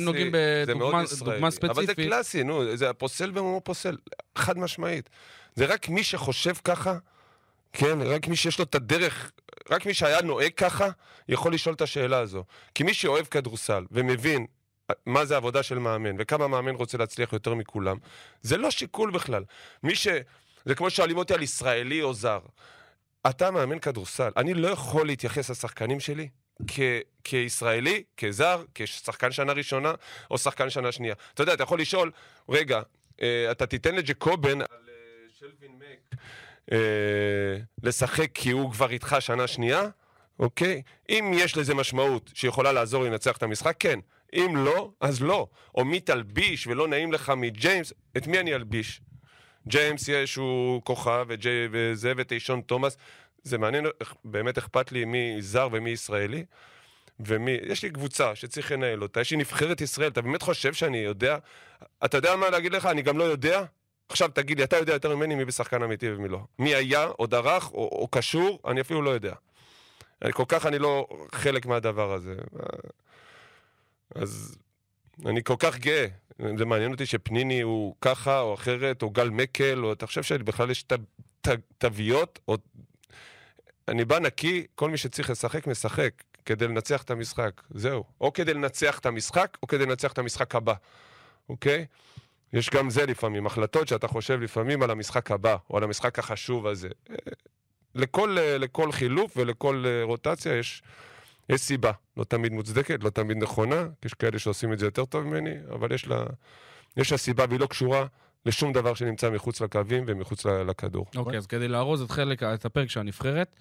נוגעים בדוגמה ספציפית... אבל זה קלאסי, נו, זה הפוסל במומו פוסל, חד משמעית. זה רק מי שחושב ככה, כן, רק מי שיש לו את הדרך, רק מי שהיה נוהג ככה, יכול לשאול את השאלה הזו. כי מי שאוהב כדורסל ומבין מה זה עבודה של מאמן, וכמה מאמן רוצה להצליח יותר מכולם, זה לא שיקול בכלל. מי ש... זה כמו שואלים אותי על ישראלי או זר. אתה מאמן כדורסל, אני לא יכול להתייחס לשחקנים שלי כ- כישראלי, כזר, כשחקן שנה ראשונה או שחקן שנה שנייה. אתה יודע, אתה יכול לשאול, רגע, אה, אתה תיתן לג'קובן על אה, שלווין מק אה, לשחק כי הוא כבר איתך שנה שנייה? אוקיי? אם יש לזה משמעות שיכולה לעזור לנצח את המשחק, כן. אם לא, אז לא. או מי תלביש ולא נעים לך מג'יימס, את מי אני אלביש? ג'יימס יש, הוא כוכב, וג'יי וזה, וטיישון תומאס. זה מעניין, באמת אכפת לי מי זר ומי ישראלי. ומי, יש לי קבוצה שצריך לנהל אותה, יש לי נבחרת ישראל, אתה באמת חושב שאני יודע? אתה יודע מה להגיד לך? אני גם לא יודע? עכשיו תגיד לי, אתה יודע יותר ממני מי בשחקן אמיתי ומי לא. מי היה, או דרך, או, או קשור, אני אפילו לא יודע. כל כך אני לא חלק מהדבר הזה. אז אני כל כך גאה. זה מעניין אותי שפניני הוא ככה או אחרת, או גל מקל, או אתה חושב שבכלל יש תוויות, או... אני בא נקי, כל מי שצריך לשחק, משחק, כדי לנצח את המשחק. זהו. או כדי לנצח את המשחק, או כדי לנצח את המשחק הבא, אוקיי? יש גם זה לפעמים, החלטות שאתה חושב לפעמים על המשחק הבא, או על המשחק החשוב הזה. לכל, לכל חילוף ולכל רוטציה יש... יש סיבה, לא תמיד מוצדקת, לא תמיד נכונה, יש כאלה שעושים את זה יותר טוב ממני, אבל יש לה, יש לה סיבה והיא לא קשורה לשום דבר שנמצא מחוץ לקווים ומחוץ לכדור. אוקיי, okay, אז כדי לארוז את חלק, את הפרק של הנבחרת,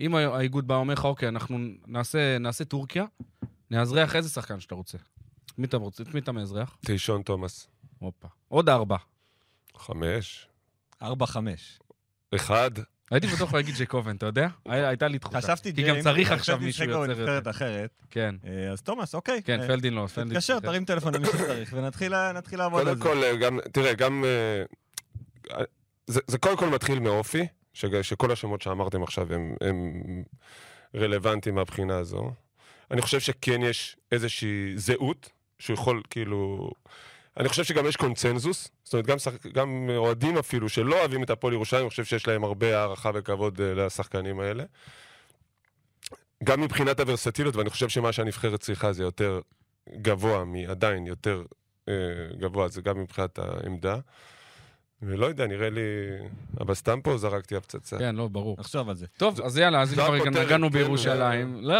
אם האיגוד בא ואומר לך, אוקיי, אנחנו נעשה, נעשה טורקיה, נאזרח איזה שחקן שאתה רוצה. מי אתה רוצה? את מי אתה מאזרח? טישון תומאס. הופה. עוד ארבע. חמש. ארבע, חמש. אחד. הייתי בטוח להגיד ג'קובן, אתה יודע? הייתה לי תחושה. חשבתי כי גם צריך עכשיו מישהו יוצר... חשבתי נבחרת אחרת. כן. אה, אז תומאס, אוקיי. כן, פלדין לא, פלדין. תתקשר, תרים טלפון למי שצריך, ונתחיל לעבוד על זה. קודם כל, גם, תראה, גם... אה, זה קודם כל מתחיל מאופי, שכל השמות שאמרתם עכשיו הם רלוונטיים מהבחינה הזו. אני חושב שכן יש איזושהי זהות, שהוא יכול כאילו... אני חושב שגם יש קונצנזוס, זאת אומרת, גם, שח... גם אוהדים אפילו שלא אוהבים את הפועל ירושלים, אני חושב שיש להם הרבה הערכה וכבוד uh, לשחקנים האלה. גם מבחינת הוורסטיליות, ואני חושב שמה שהנבחרת צריכה זה יותר גבוה, עדיין יותר uh, גבוה, זה גם מבחינת העמדה. ולא יודע, נראה לי... אבל סתם פה זרקתי הפצצה. כן, לא, ברור. נחשוב על זה. טוב, אז יאללה, אז כבר נגענו כן, בירושלים. לא,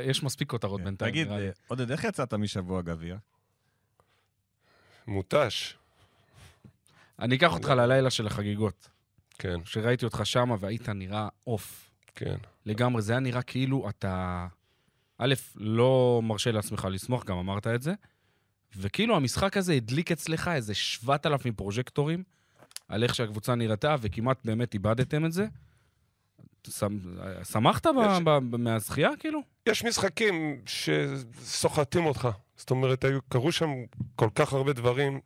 יש מספיק כותרות בינתיים. תגיד, עודד, איך יצאת משבוע גביע? מותש. אני אקח אותך ללילה של החגיגות. כן. שראיתי אותך שמה והיית נראה עוף. כן. לגמרי, זה היה נראה כאילו אתה... א', לא מרשה לעצמך לשמוח, גם אמרת את זה, וכאילו המשחק הזה הדליק אצלך איזה 7,000 פרוז'קטורים על איך שהקבוצה נראתה, וכמעט באמת איבדתם את זה. שמחת יש... מהזכייה, כאילו? יש משחקים שסוחטים אותך. זאת אומרת, היו, קרו שם כל כך הרבה דברים.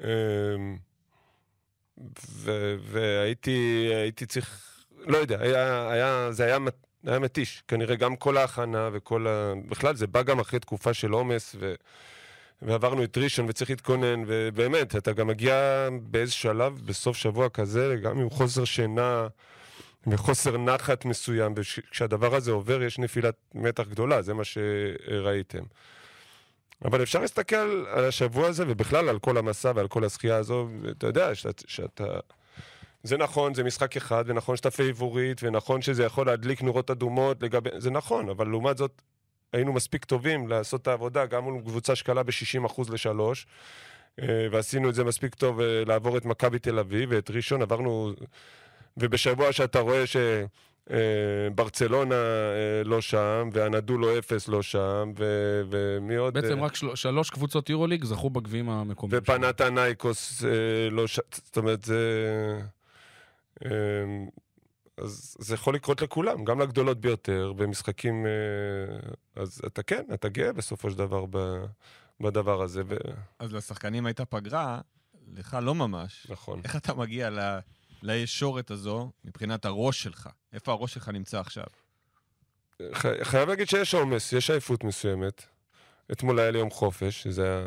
אמ, ו, והייתי צריך, לא יודע, היה, היה, זה היה, היה מתיש. כנראה גם כל ההכנה וכל ה... בכלל, זה בא גם אחרי תקופה של עומס, ו... ועברנו את ראשון וצריך להתכונן, ובאמת, אתה גם מגיע באיזה שלב, בסוף שבוע כזה, גם עם חוסר שינה וחוסר נחת מסוים, וכשהדבר הזה עובר יש נפילת מתח גדולה, זה מה שראיתם. אבל אפשר להסתכל על השבוע הזה, ובכלל על כל המסע ועל כל הזכייה הזו, ואתה יודע שאתה... שאתה... זה נכון, זה משחק אחד, ונכון שאתה פייבוריט, ונכון שזה יכול להדליק נורות אדומות לגבי... זה נכון, אבל לעומת זאת, היינו מספיק טובים לעשות את העבודה, גם מול קבוצה שקלעה ב-60% ל-3, אה, ועשינו את זה מספיק טוב אה, לעבור את מכבי תל אביב ואת ראשון, עברנו... ובשבוע שאתה רואה ש... אה, ברצלונה לא שם, והנדולו אפס לא שם, ו- ומי עוד? בעצם רק של- שלוש קבוצות יורוליג זכו בגביעים המקומיים. ופנתה נייקוס לא שם, זאת אומרת, זה... אז זה יכול לקרות לכולם, גם לגדולות ביותר, במשחקים... אז אתה כן, אתה גאה בסופו של דבר בדבר הזה. ו... אז לשחקנים הייתה פגרה, לך לא ממש. נכון. איך אתה מגיע ל... לישורת הזו מבחינת הראש שלך? איפה הראש שלך נמצא עכשיו? ח... חייב להגיד שיש עומס, יש עייפות מסוימת. אתמול היה לי יום חופש, שזה היה...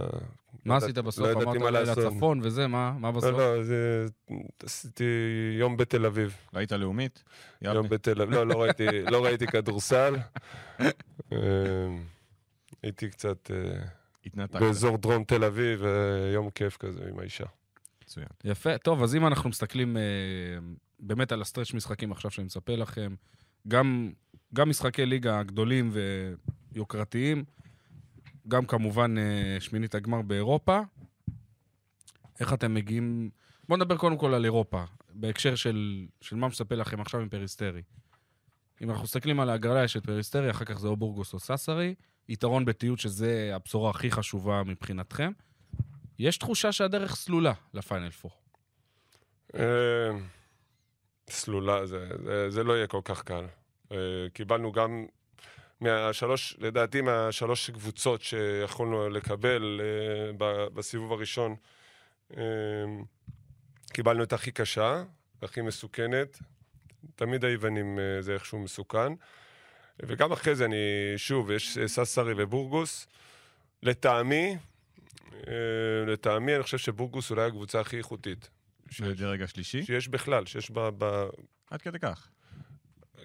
מה עשית בסוף? לא אמרת לי לצפון וזה, מה, מה בסוף? לא, לא, זה... עשיתי יום בתל אביב. ראית לאומית? יום בתל אביב, לא, לא ראיתי, לא ראיתי כדורסל. אמ, הייתי קצת אה, באזור דרום תל אביב, אה, יום כיף כזה עם האישה. מצוין. יפה. טוב, אז אם אנחנו מסתכלים אה, באמת על ה stretch משחקים עכשיו שאני מצפה לכם, גם, גם משחקי ליגה גדולים ויוקרתיים, גם כמובן שמינית הגמר באירופה. איך אתם מגיעים... בואו נדבר קודם כל על אירופה, בהקשר של, של מה מצפה לכם עכשיו עם פריסטרי. אם אנחנו מסתכלים על ההגרלה, יש את פריסטרי, אחר כך זה או בורגוס או סאסרי. יתרון בתיעוד שזה הבשורה הכי חשובה מבחינתכם. יש תחושה שהדרך סלולה לפיינל פור. סלולה, זה, זה, זה לא יהיה כל כך קל. קיבלנו גם מהשלוש, לדעתי מהשלוש קבוצות שיכולנו לקבל בסיבוב הראשון, קיבלנו את הכי קשה, הכי מסוכנת. תמיד היוונים זה איכשהו מסוכן. וגם אחרי זה אני, שוב, יש ססרי ובורגוס. לטעמי, לטעמי, אני חושב שבורגוס אולי הקבוצה הכי איכותית. בדרג השלישי? שיש בכלל, שיש ב... ב... עד כדי כך.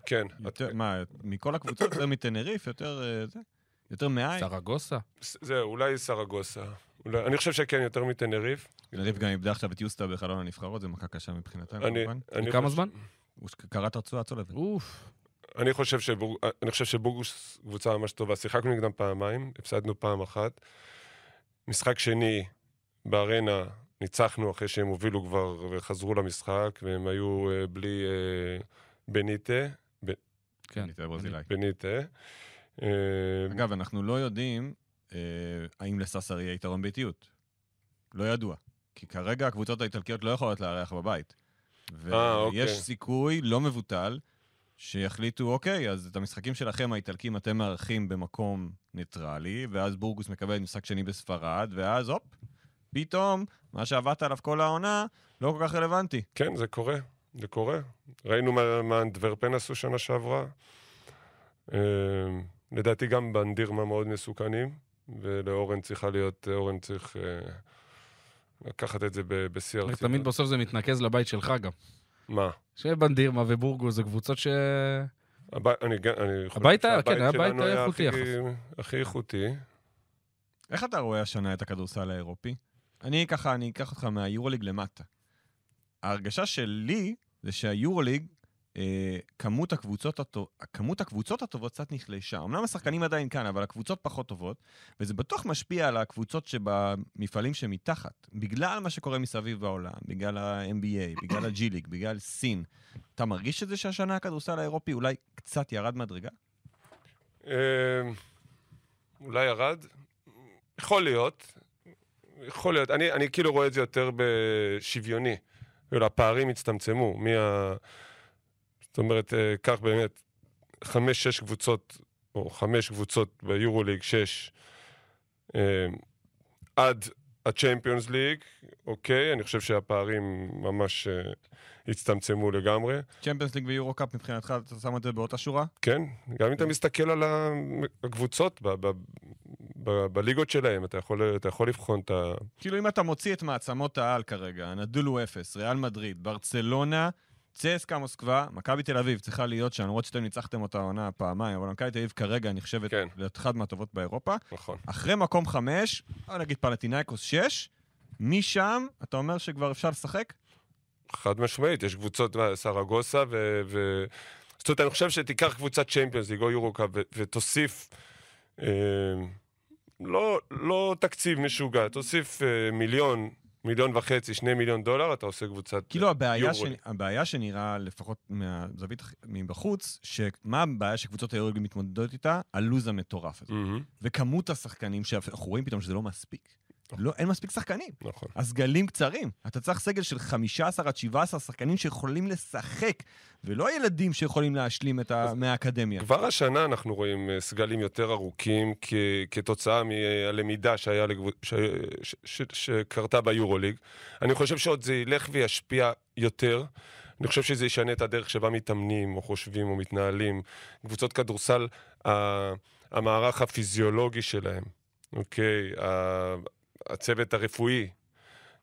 כן. יותר, את... מה, מכל הקבוצות, יותר מטנריף, יותר זה? יותר מאי? סרגוסה? זהו, אולי סרגוסה. אולי, אני חושב שכן, יותר מטנריף. תל גם איבדה עכשיו את יוסטה בחלון הנבחרות, זו מכה קשה מבחינתם, אני, כמובן. אני כמה זמן? הוא קרע את הרצועה הצולבת. אוף. אני חושב, שבוג... אני חושב שבורגוס קבוצה ממש טובה. שיחקנו נגדם פעמיים, הפסדנו פעם אחת. משחק שני בארנה, ניצחנו אחרי שהם הובילו כבר וחזרו למשחק, והם היו uh, בלי uh, בניטה. ב... כן, בניטה ברזילאי. בניטה. Uh, אגב, אנחנו לא יודעים uh, האם לססר יהיה יתרון באיטיות. לא ידוע. כי כרגע הקבוצות האיטלקיות לא יכולות לארח בבית. ויש אוקיי. סיכוי לא מבוטל שיחליטו, אוקיי, אז את המשחקים שלכם, האיטלקים, אתם מארחים במקום ניטרלי, ואז בורגוס מקבל משחק שני בספרד, ואז הופ, פתאום, מה שעבדת עליו כל העונה, לא כל כך רלוונטי. כן, זה קורה, זה קורה. ראינו מה, מה אנטוורפן עשו שנה שעברה. אה, לדעתי גם באנדירמה מאוד מסוכנים, ולאורן צריכה להיות, אורן צריך אה, לקחת את זה בשיא הרצינות. תמיד בסוף זה מתנקז לבית שלך גם. מה? שבנדירמה ובורגו זה קבוצות ש... הבית, אני, אני הבית היה, כן, היה בית איכותי יחס. הכי איכותי. איך אתה רואה השנה את הכדורסל האירופי? אני ככה, אני אקח אותך מהיורוליג למטה. ההרגשה שלי זה שהיורוליג, כמות, הקבוצות הטוב, כמות הקבוצות הטובות קצת נחלשה. אמנם השחקנים עדיין כאן, אבל הקבוצות פחות טובות, וזה בטוח משפיע על הקבוצות שבמפעלים שמתחת. בגלל מה שקורה מסביב בעולם, בגלל ה-NBA, בגלל ה-G ליג, בגלל סין. אתה מרגיש את זה שהשנה הכדורסל האירופי אולי קצת ירד מדרגה? אולי ירד? יכול להיות. יכול להיות. אני, אני כאילו רואה את זה יותר בשוויוני. הפערים הצטמצמו. מה... זאת אומרת, קח באמת חמש-שש קבוצות, או חמש קבוצות ביורוליג, שש, עד הצ'מפיונס ליג, אוקיי? אני חושב שהפערים ממש הצטמצמו לגמרי. צ'מפיונס ליג ויורו קאפ מבחינתך, אתה שם את זה באותה שורה? כן, גם אם אתה מסתכל על הקבוצות ב- ב- ב- בליגות שלהם, אתה יכול, אתה יכול לבחון את ה... כאילו אם אתה מוציא את מעצמות העל כרגע, נדולו אפס, ריאל מדריד, ברצלונה, צסקה מוסקבה, מכבי תל אביב צריכה להיות שם, למרות שאתם ניצחתם אותה עונה פעמיים, אבל מכבי תל אביב כרגע נחשבת כן. להיות אחת מהטובות באירופה. נכון. אחרי מקום חמש, בוא נגיד פלטינאיקוס שש, משם, אתה אומר שכבר אפשר לשחק? חד משמעית, יש קבוצות, סרגוסה ו... ו... זאת אומרת, אני חושב שתיקח קבוצת צ'מפיונס ליג או יורוקאפ ו- ותוסיף, אה, לא, לא תקציב משוגע, תוסיף אה, מיליון, מיליון וחצי, שני מיליון דולר, אתה עושה קבוצת כאילו הבעיה, ש... הבעיה שנראה, לפחות מהזווית מבחוץ, שמה הבעיה שקבוצות היורוליג מתמודדות איתה? הלו"ז המטורף הזה. מהמם, וכמות השחקנים, שאנחנו רואים פתאום שזה לא מספיק. לא, אין מספיק שחקנים. נכון. הסגלים קצרים. אתה צריך סגל של 15 עד 17 שחקנים שיכולים לשחק, ולא ילדים שיכולים להשלים את ה... מהאקדמיה. כבר השנה אנחנו רואים אה, סגלים יותר ארוכים כ- כתוצאה מהלמידה שהיה לגבו... ש... ש... ש... שקרתה ביורוליג. אני חושב שעוד זה ילך וישפיע יותר. אני חושב שזה ישנה את הדרך שבה מתאמנים, או חושבים, או מתנהלים. קבוצות כדורסל, ה- המערך הפיזיולוגי שלהם, אוקיי? ה- הצוות הרפואי,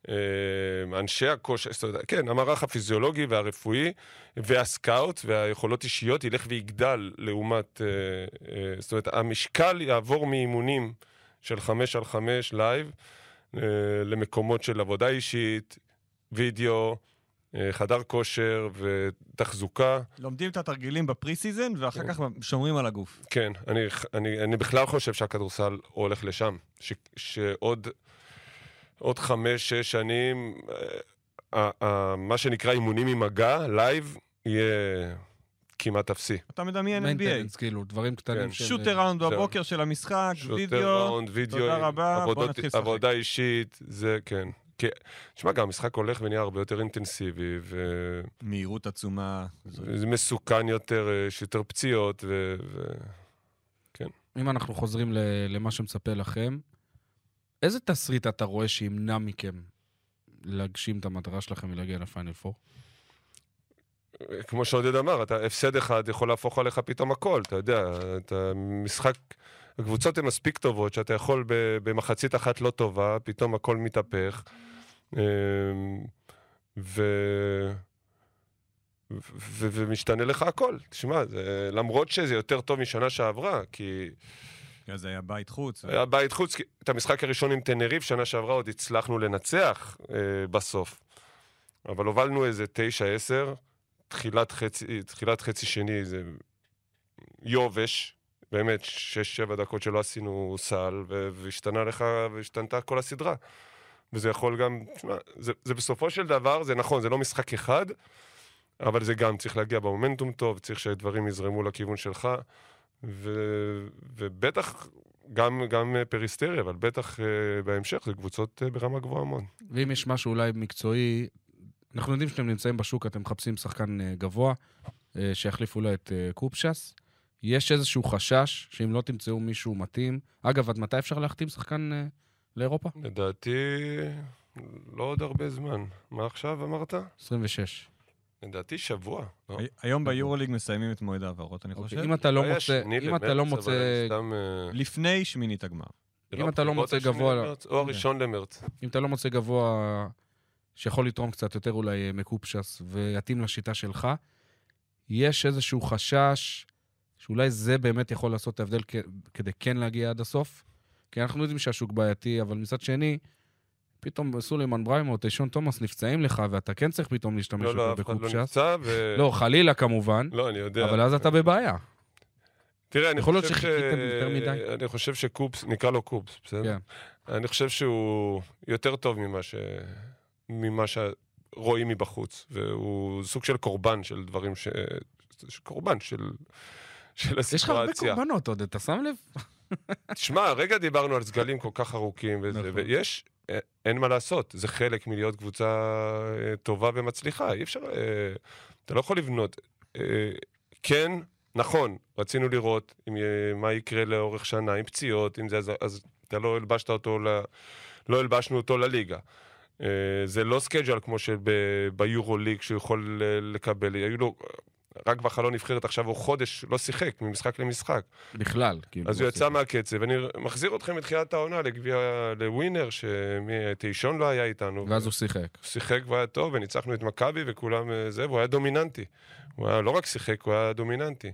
אה, אנשי הכושר, כן, המערך הפיזיולוגי והרפואי והסקאוט והיכולות אישיות ילך ויגדל לעומת, אה, אה, זאת אומרת, המשקל יעבור מאימונים של חמש על חמש live למקומות של עבודה אישית, וידאו, חדר כושר ותחזוקה. לומדים את התרגילים ב pre season, ואחר כך שומרים על הגוף. כן, אני, אני, אני בכלל חושב שהכדורסל הולך לשם. ש, שעוד עוד חמש, שש שנים, אה, אה, מה שנקרא אימונים עם מגע, live, יהיה כמעט אפסי. אתה מדמיין NBA. maintenance, כאילו, דברים קטנים כן. של... shoot around. בבוקר של המשחק, shoot וידאו. around, וידאו, תודה רבה, בוא נתחיל לשחק. עבודה אישית, זה כן. כי, תשמע, גם המשחק הולך ונהיה הרבה יותר אינטנסיבי, מהירות עצומה. וזה מסוכן יותר, אה, יש יותר פציעות, ו... ו... אם אנחנו חוזרים למה שמצפה לכם, איזה תסריט אתה רואה שימנע מכם להגשים את המטרה שלכם ולהגיע לפיינל פור? כמו שעודד אמר, אתה, הפסד אחד יכול להפוך עליך פתאום הכל, אתה יודע, אתה משחק, הקבוצות הן מספיק טובות, שאתה יכול במחצית אחת לא טובה, פתאום הכל מתהפך. אמ, ו... ו- ו- ומשתנה לך הכל. תשמע, זה, למרות שזה יותר טוב משנה שעברה, כי זה היה בית חוץ. היה בית חוץ, את המשחק הראשון עם תנריף, שנה שעברה עוד הצלחנו לנצח אה, בסוף. אבל הובלנו איזה 9-10, תחילת חצי, תחילת חצי שני זה יובש, באמת, 6-7 דקות שלא עשינו סל, והשתנה לך, והשתנתה כל הסדרה. וזה יכול גם, תשמע, זה, זה בסופו של דבר, זה נכון, זה לא משחק אחד, אבל זה גם צריך להגיע במומנטום טוב, צריך שדברים יזרמו לכיוון שלך, ו, ובטח, גם, גם אה, פריסטריה, אבל בטח אה, בהמשך, זה קבוצות אה, ברמה גבוהה מאוד. ואם יש משהו אולי מקצועי, אנחנו יודעים שאתם נמצאים בשוק, אתם מחפשים שחקן גבוה, שיחליף אולי את קופשס. יש איזשהו חשש שאם לא תמצאו מישהו מתאים... אגב, עד מתי אפשר להחתים שחקן לאירופה? לדעתי, לא עוד הרבה זמן. מה עכשיו אמרת? 26. לדעתי שבוע. לא? הי- היום ביורוליג מסיימים את מועד ההעברות, אני אוקיי, חושב. אם אתה לא היה מוצא... שני אם אתה לא מוצא... אה, לפני שמינית הגמר. אם אתה לא מוצא גבוה- או הראשון למרץ. אם אתה לא מוצא גבוה שיכול לתרום קצת יותר אולי אה, מקופשס ויתאים לשיטה שלך, יש איזשהו חשש שאולי זה באמת יכול לעשות את ההבדל כדי כן להגיע עד הסוף? כי אנחנו יודעים שהשוק בעייתי, אבל מצד שני, פתאום סולימן בריימו, טיישון תומאס נפצעים לך, ואתה כן צריך פתאום להשתמש לא, לא, אף אחד לא. נפצע, ו... לא, חלילה כמובן, לא, אני יודע. אבל אז אתה בבעיה. תראה, אני יכול להיות חושב ש... שחיכיתם יותר מדי. אני חושב שקופס, נקרא לו קופס, בסדר? כן. אני חושב שהוא יותר טוב ממה ש... ממה שרואים מבחוץ, והוא סוג של קורבן של דברים ש... קורבן של... של יש לך הרבה הסיטואציה. קורבנות עוד, אתה שם לב? תשמע, הרגע דיברנו על סגלים כל כך ארוכים, וזה, נכון. ויש, אין מה לעשות, זה חלק מלהיות קבוצה אה, טובה ומצליחה, אי אפשר, אה, אתה לא יכול לבנות. אה, כן, נכון, רצינו לראות אם, מה יקרה לאורך שנה, עם פציעות, אם זה, אז, אז אתה לא הלבשת אותו, ל, לא הלבשנו אותו לליגה. זה לא סקייג'ל כמו שביורו ליג שהוא יכול לקבל, היו לו... רק בחלון נבחרת עכשיו הוא חודש לא שיחק ממשחק למשחק. בכלל. כאילו, אז הוא לא יצא. מהקצב, ואני מחזיר אתכם לתחילת העונה לגביע, לווינר, שתישון לא היה איתנו. ואז הוא שיחק. הוא שיחק והיה טוב, וניצחנו את מכבי וכולם אה, זה, והוא היה דומיננטי. הוא היה לא רק שיחק, הוא היה דומיננטי.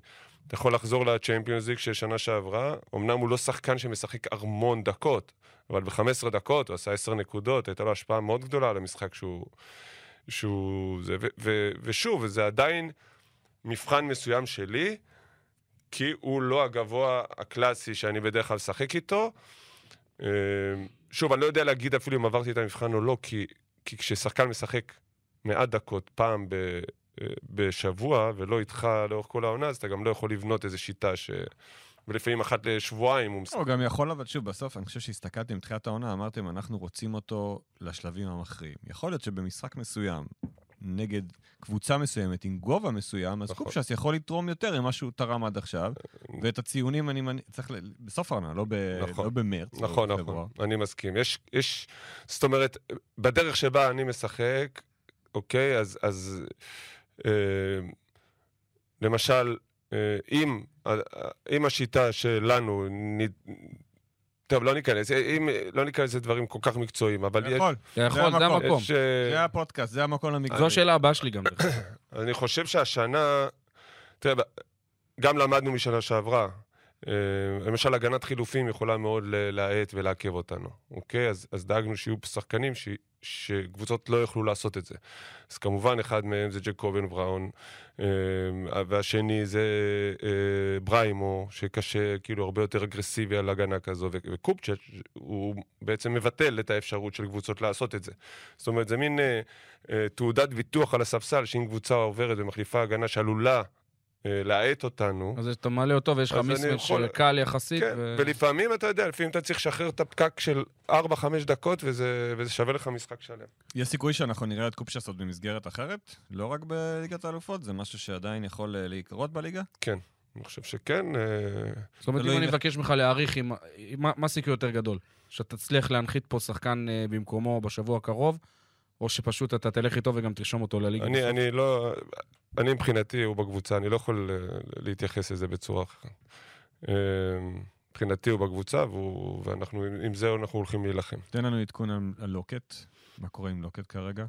אתה יכול לחזור לצ'מפיונס ליג של שנה שעברה, אמנם הוא לא שחקן שמשחק המון דקות, אבל ב-15 דקות הוא עשה 10 נקודות, הייתה לו השפעה מאוד גדולה על המשחק שהוא... שהוא זה, ו, ו, ושוב, זה עדיין מבחן מסוים שלי, כי הוא לא הגבוה הקלאסי שאני בדרך כלל משחק איתו. אה, שוב, אני לא יודע להגיד אפילו אם עברתי את המבחן או לא, כי, כי כששחקן משחק מעט דקות פעם ב, אה, בשבוע, ולא איתך לאורך כל העונה, אז אתה גם לא יכול לבנות איזו שיטה ש... ולפעמים אחת לשבועיים הוא משחק. הוא גם יכול, אבל שוב, בסוף, אני חושב שהסתכלתם מתחילת העונה, אמרתם, אנחנו רוצים אותו לשלבים המכריעים. יכול להיות שבמשחק מסוים, נגד קבוצה מסוימת עם גובה מסוים, אז נכון. קופשס יכול לתרום יותר ממה שהוא תרם עד עכשיו, ואת הציונים אני צריך. בסוף העונה, לא, ב... נכון. לא במרץ. או נכון. נכון, אני מסכים. יש, יש, זאת אומרת, בדרך שבה אני משחק, אוקיי, אז, אז אה, למשל, אה, אם, אה, אם השיטה שלנו, נ- טוב, לא ניכנס, אם, לא ניכנס לדברים כל כך מקצועיים, אבל יש... יכול, אתה יכול, זה המקום. יש, אה, זה הפודקאסט, זה המקום למקצוע. זו השאלה הבאה שלי גם. אני חושב שהשנה, תראה, גם למדנו משנה שעברה. אה, למשל, הגנת חילופים יכולה מאוד להאט ולעכב אותנו, אוקיי? אז, אז דאגנו שיהיו שחקנים ש, שקבוצות לא יוכלו לעשות את זה. אז כמובן, אחד מהם זה ג'קובן בראון, אה, והשני זה אה, בריימו, שקשה, כאילו, הרבה יותר אגרסיבי על הגנה כזו, וקופצ'ץ', הוא בעצם מבטל את האפשרות של קבוצות לעשות את זה. זאת אומרת, זה מין תעודת ביטוח על הספסל, שאם קבוצה עוברת ומחליפה הגנה שעלולה להאט אותנו, אז אתה מעלה אותו ויש לך מיסמץ' יכול- קל יחסית. כן, ו- ולפעמים אתה יודע, לפעמים אתה צריך לשחרר את הפקק של 4-5 דקות, וזה, וזה שווה לך משחק שלם. יש סיכוי שאנחנו נראה את קופשס עוד במסגרת אחרת? לא רק בליגת האלופות? זה משהו שעדיין יכול אה, להיקרות בליגה? אני חושב שכן. אה, זאת אומרת, אם אני מבקש ממך להעריך, מה הסיכוי יותר גדול? שאתה תצליח להנחית פה שחקן אה, במקומו בשבוע הקרוב, או שפשוט אתה תלך איתו וגם תרשום אותו לליגה? אני, אני לא... אני מבחינתי, הוא בקבוצה, אני לא יכול אה, להתייחס לזה בצורה אחרת. אה, מבחינתי הוא בקבוצה, והוא, ואנחנו, עם זה אנחנו הולכים להילחם. תן לנו עדכון על, לוקט. מה קורה עם לוקט כרגע?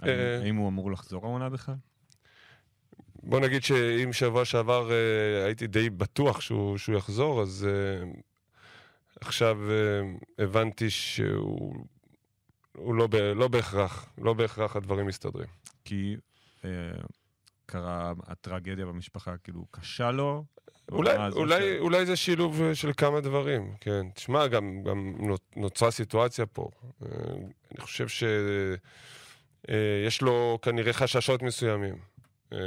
האם, אה, האם הוא אמור לחזור העונה בכלל? בוא נגיד שאם שבוע שעבר הייתי די בטוח שהוא, שהוא יחזור, אז עכשיו הבנתי שהוא הוא לא, ב, לא בהכרח, לא בהכרח הדברים מסתדרים. כי אה, קרה הטרגדיה במשפחה, כאילו, קשה לו? אולי, אה, אולי, ש- אולי זה שילוב אה, של כמה דברים, כן. תשמע, גם, גם נוצרה סיטואציה פה. אה, אני חושב שיש לו כנראה חששות מסוימים. אה,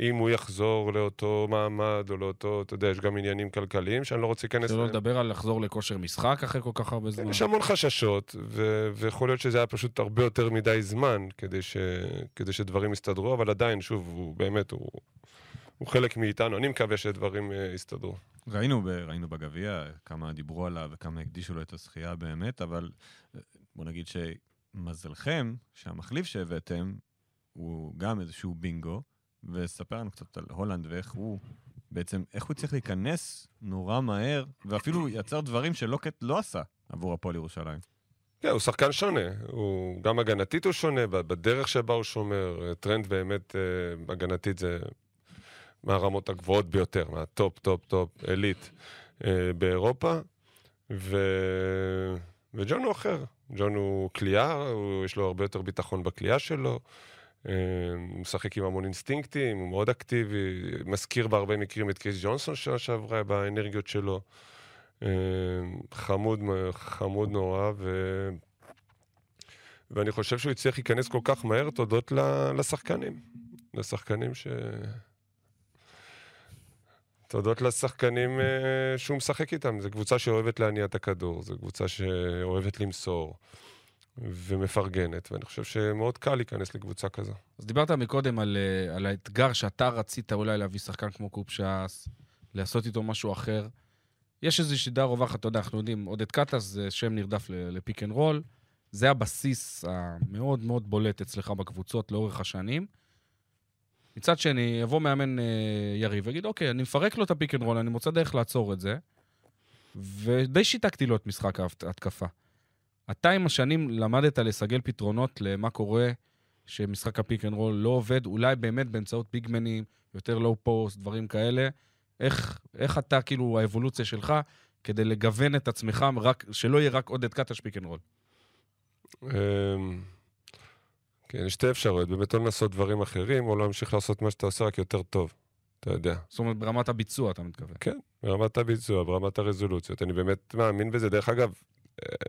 אם הוא יחזור לאותו מעמד או לאותו, אתה יודע, יש גם עניינים כלכליים שאני לא רוצה להיכנס שלא אליהם. לדבר על לחזור לכושר משחק אחרי כל כך הרבה זמן. יש המון חששות, ו- ויכול להיות שזה היה פשוט הרבה יותר מדי זמן כדי, ש- כדי שדברים יסתדרו, אבל עדיין, שוב, הוא באמת, הוא, הוא חלק מאיתנו. אני מקווה שדברים אה, יסתדרו. ראינו, ב, ראינו בגביע כמה דיברו עליו וכמה הקדישו לו את הזכייה באמת, אבל אה, בוא נגיד שמזלכם שהמחליף שהבאתם הוא גם איזשהו בינגו, וספר לנו קצת על הולנד ואיך הוא, בעצם, איך הוא צריך להיכנס נורא מהר, ואפילו יצר דברים שלוקט לא עשה עבור הפועל ירושלים. כן, הוא שחקן שונה. הוא גם הגנתית הוא שונה, בדרך שבה הוא שומר. טרנט באמת, אה, הגנתית זה מהרמות הגבוהות ביותר, מהטופ, טופ, טופ, עילית אה, באירופה. ו... וג'ון הוא אחר. ג'ון הוא הוא- יש לו הרבה יותר ביטחון בכליאה שלו. אה, הוא משחק עם המון אינסטינקטים, הוא מאוד אקטיבי, מזכיר בהרבה מקרים את קייס ג'ונסון שנה שעברה באנרגיות שלו. אה, חמוד, חמוד נורא, ו... ואני חושב שהוא הצליח להיכנס כל כך מהר תודות לשחקנים. לשחקנים ש... תודות לשחקנים אה, שהוא משחק איתם. זו קבוצה שאוהבת להניע את הכדור, זו קבוצה שאוהבת למסור ומפרגנת, ואני חושב שמאוד קל להיכנס לקבוצה כזו. אז דיברת מקודם על, אה, על האתגר שאתה רצית אולי להביא שחקן כמו קופשס, לעשות איתו משהו אחר. יש איזושהי דעה רווחת, אתה יודע, אנחנו יודעים, עודד קטש זה שם נרדף ל pick and roll. זה הבסיס המאוד מאוד בולט אצלך בקבוצות לאורך השנים. מצד שני, יבוא מאמן אה, יריב ויגיד, אוקיי, אני מפרק לו את ה pick and roll, אני מוצא דרך לעצור את זה, ודי שיתקתי לו את משחק ההתקפה. אתה עם השנים למדת לסגל פתרונות למה קורה שמשחק ה pick and roll לא עובד, אולי באמת באמצעות ביגמנים, יותר low post, דברים כאלה. איך, איך אתה, כאילו, האבולוציה שלך, כדי לגוון את עצמך, רק, שלא יהיה רק עודד קטש pick and roll? כן, יש שתי אפשרויות, באמת או לנסות דברים אחרים, או להמשיך לעשות מה שאתה עושה רק יותר טוב, אתה יודע. זאת אומרת, ברמת הביצוע, אתה מתכוון. כן, ברמת הביצוע, ברמת הרזולוציות. אני באמת מאמין בזה. דרך אגב,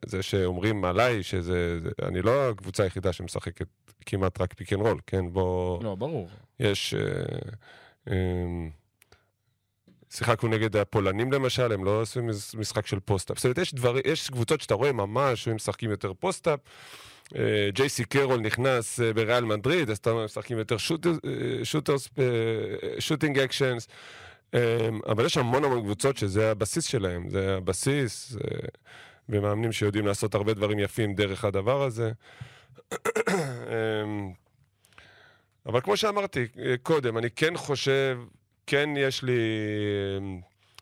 זה שאומרים עליי שזה... זה, אני לא הקבוצה היחידה שמשחקת כמעט רק pick and roll, כן? בוא... לא, ברור. יש... אה, אה, שיחקנו נגד הפולנים למשל, הם לא עושים משחק של post-up. זאת אומרת, יש, דבר, יש קבוצות שאתה רואה ממש, הם משחקים יותר post-up. ג'יי סי קרול נכנס אה, בריאל מדריד, אז אתה משחקים יותר שוטינג אקשנס. אבל יש המון המון קבוצות שזה הבסיס שלהם, זה הבסיס, אה, ומאמנים שיודעים לעשות הרבה דברים יפים דרך הדבר הזה. אמ, אבל כמו שאמרתי אה, קודם, אני כן חושב, כן יש לי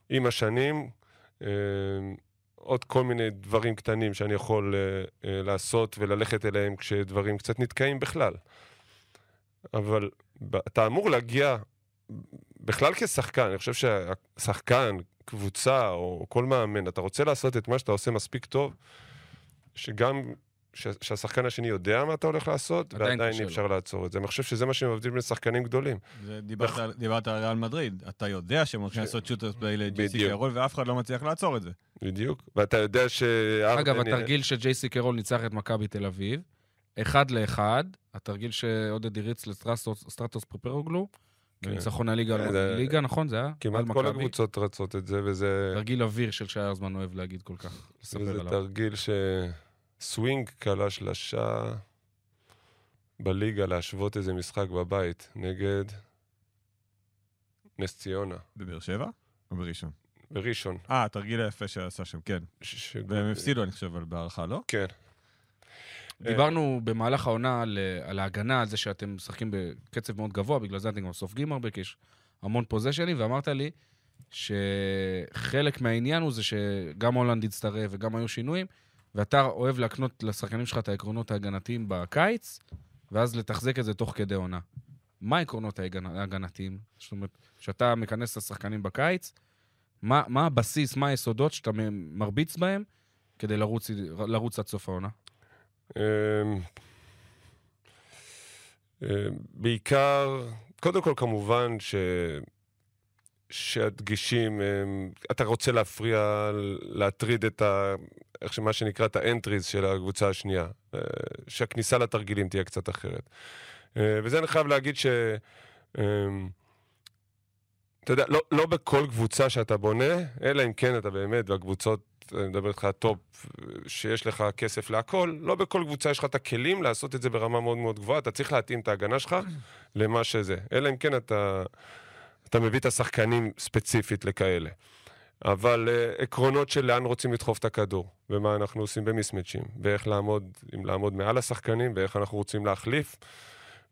עם השנים עוד כל מיני דברים קטנים שאני יכול uh, uh, לעשות וללכת אליהם כשדברים קצת נתקעים בכלל. אבל אתה אמור להגיע, בכלל כשחקן, אני חושב שהשחקן, קבוצה או כל מאמן, אתה רוצה לעשות את מה שאתה עושה מספיק טוב, שגם שהשחקן השני יודע מה אתה הולך לעשות, ועדיין אי אפשר לעצור את זה. אני חושב שזה מה שמבדיל בין שחקנים גדולים. דיברת על ריאל מדריד, אתה יודע שהם הולכים לעשות שוטרס פליי לג'ייסי קרול, ואף אחד לא מצליח לעצור את זה. בדיוק, ואתה יודע ש... אגב, התרגיל שג'ייסי קרול ניצח את מכבי תל אביב, אחד לאחד, התרגיל שעודד הריץ לסטרטוס פרפרוגלו. ניצחון הליגה, ליגה, נכון? זה היה? כמעט כל הקבוצות רצות את זה, וזה... תרגיל אוויר של שי ארזמן אוהב להגיד כל כך. זה תרגיל ש... סווינג קלה שלשה בליגה להשוות איזה משחק בבית נגד נס ציונה. בבאר שבע או בראשון? בראשון. אה, התרגיל היפה שעשה שם, כן. ש... והם הפסידו, אני חושב, בהערכה, לא? כן. דיברנו במהלך העונה על, על ההגנה, על זה שאתם משחקים בקצב מאוד גבוה, בגלל זה אתם גם סופגים הרבה, כי יש המון פוזיישנים, ואמרת לי שחלק מהעניין הוא זה שגם הולנד הצטרף וגם היו שינויים, ואתה אוהב להקנות לשחקנים שלך את העקרונות ההגנתיים בקיץ, ואז לתחזק את זה תוך כדי עונה. מה העקרונות ההגנתיים? זאת אומרת, כשאתה מכנס את השחקנים בקיץ, מה, מה הבסיס, מה היסודות שאתה מרביץ בהם כדי לרוץ, לרוץ עד סוף העונה? אמ, אמ, בעיקר, קודם כל כמובן ש... שהדגשים, אתה רוצה להפריע, להטריד את ה... איך שמה שנקרא את ה entries של הקבוצה השנייה. אה, שהכניסה לתרגילים תהיה קצת אחרת. אה, וזה אני חייב להגיד ש... אתה יודע, לא, לא בכל קבוצה שאתה בונה, אלא אם כן אתה באמת, והקבוצות, אני מדבר איתך טופ, שיש לך כסף להכל, לא בכל קבוצה יש לך את הכלים לעשות את זה ברמה מאוד מאוד גבוהה, אתה צריך להתאים את ההגנה שלך למה שזה. אלא אם כן אתה, אתה מביא את השחקנים ספציפית לכאלה. אבל uh, עקרונות של לאן רוצים לדחוף את הכדור, ומה אנחנו עושים ב mismatch-ים, ואיך לעמוד, אם לעמוד מעל השחקנים, ואיך אנחנו רוצים להחליף.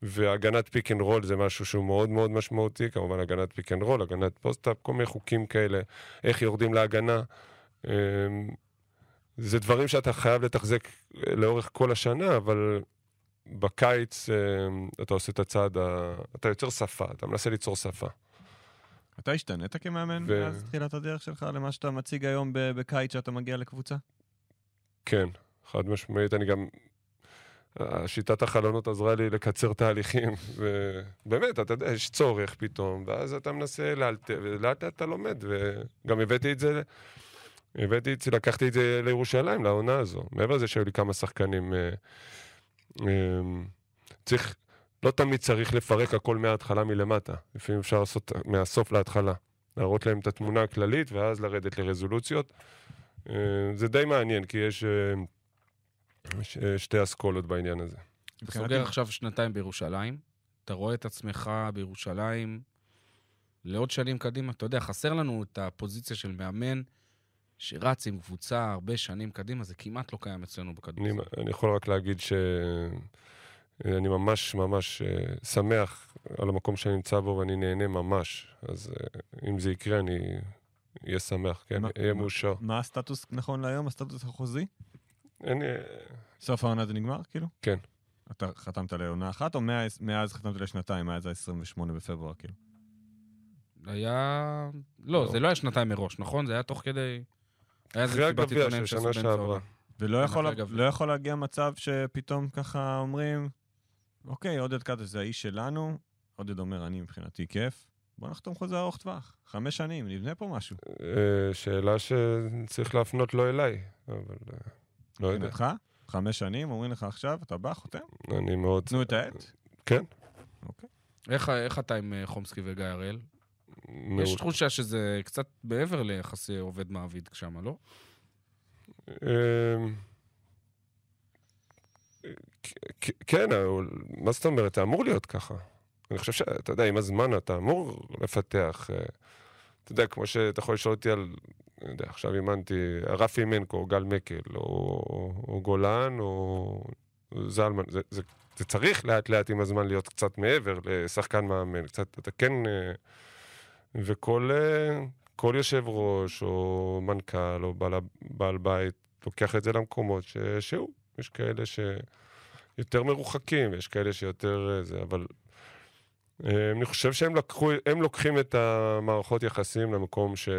והגנת pick and roll זה משהו שהוא מאוד מאוד משמעותי, כמובן הגנת pick and roll, הגנת post-up, כל מיני חוקים כאלה, איך יורדים להגנה. Um, זה דברים שאתה חייב לתחזק לאורך כל השנה, אבל בקיץ um, אתה עושה את הצעד, ה... אתה יוצר שפה, אתה מנסה ליצור שפה. אתה השתנית כמאמן ו... מאז תחילת הדרך שלך למה שאתה מציג היום בקיץ שאתה מגיע לקבוצה? כן, חד משמעית. אני גם... שיטת החלונות עזרה לי לקצר תהליכים, ובאמת, אתה יודע, יש צורך פתאום, ואז אתה מנסה לאלתר, ולאט לאט אתה לומד, וגם הבאתי את זה, הבאתי את זה, לקחתי את זה לירושלים, לעונה הזו. מעבר לזה שהיו לי כמה שחקנים, אה, אה, צריך לא תמיד צריך לפרק הכל מההתחלה מלמטה. לפעמים אפשר לעשות מהסוף להתחלה. להראות להם את התמונה הכללית ואז לרדת לרזולוציות. אה, זה די מעניין, כי יש אה, שתי אסכולות בעניין הזה. אתה סוגר עכשיו שנתיים בירושלים, אתה רואה את עצמך בירושלים לעוד שנים קדימה. אתה יודע, חסר לנו את הפוזיציה של מאמן שרץ עם קבוצה הרבה שנים קדימה, זה כמעט לא קיים אצלנו בכדור. אני, אני יכול רק להגיד ש... אני ממש ממש אה, שמח על המקום שאני נמצא בו ואני נהנה ממש. אז אה, אם זה יקרה, אני אהיה שמח, כן? אהיה מה- מאושר. מה הסטטוס נכון להיום, הסטטוס החוזי? אין... אה, סוף העונה זה נגמר, כאילו? כן. אתה חתמת לעונה אחת, או מאז- מאז חתמת לשנתיים, מאז ה-28 בפברואר, כאילו? היה... לא, לא. זה לא היה שנתיים מראש, נכון? זה היה תוך כדי... היה איזה הגביע עיתונאים של שנה שעברה. ולא יכול. לא יכול להגיע מצב שפתאום ככה אומרים, אוקיי, עודד קאטה זה האיש שלנו, עודד אומר, אני מבחינתי כיף, בוא נחתום חוזה ארוך טווח, חמש שנים, נבנה פה משהו. אה, שאלה שצריך להפנות לא אליי, אבל אה, לא יודע. מבחינתך, חמש שנים, אומרים לך עכשיו, אתה בא, חותם, אני מאוד... תנו את העט. כן. אוקיי. איך איך אתה עם אה, חומסקי וגיא הראל? יש תחושה שזה קצת מעבר ליחסי עובד-מעביד שם, לא? אמ, כן, מה זאת אומרת? זה אמור להיות ככה. אני חושב שאתה יודע, עם הזמן אתה אמור לפתח. אתה יודע, כמו שאתה יכול לשאול אותי על, אני יודע, עכשיו אימנתי, רפי מנקו, או גל מקל, או, או גולן, או זלמן. זה, זה, זה צריך לאט לאט עם הזמן להיות קצת מעבר לשחקן מאמן. קצת, אתה כן... אה, וכל אה, כל יושב ראש, או מנכ"ל, או בעל, בעל בית, לוקח את זה למקומות ש, שהוא. יש כאלה שיותר מרוחקים, ויש כאלה שיותר אה, זה, אבל אני חושב שהם לקחו, הם לוקחים את המערכות יחסים למקום ש,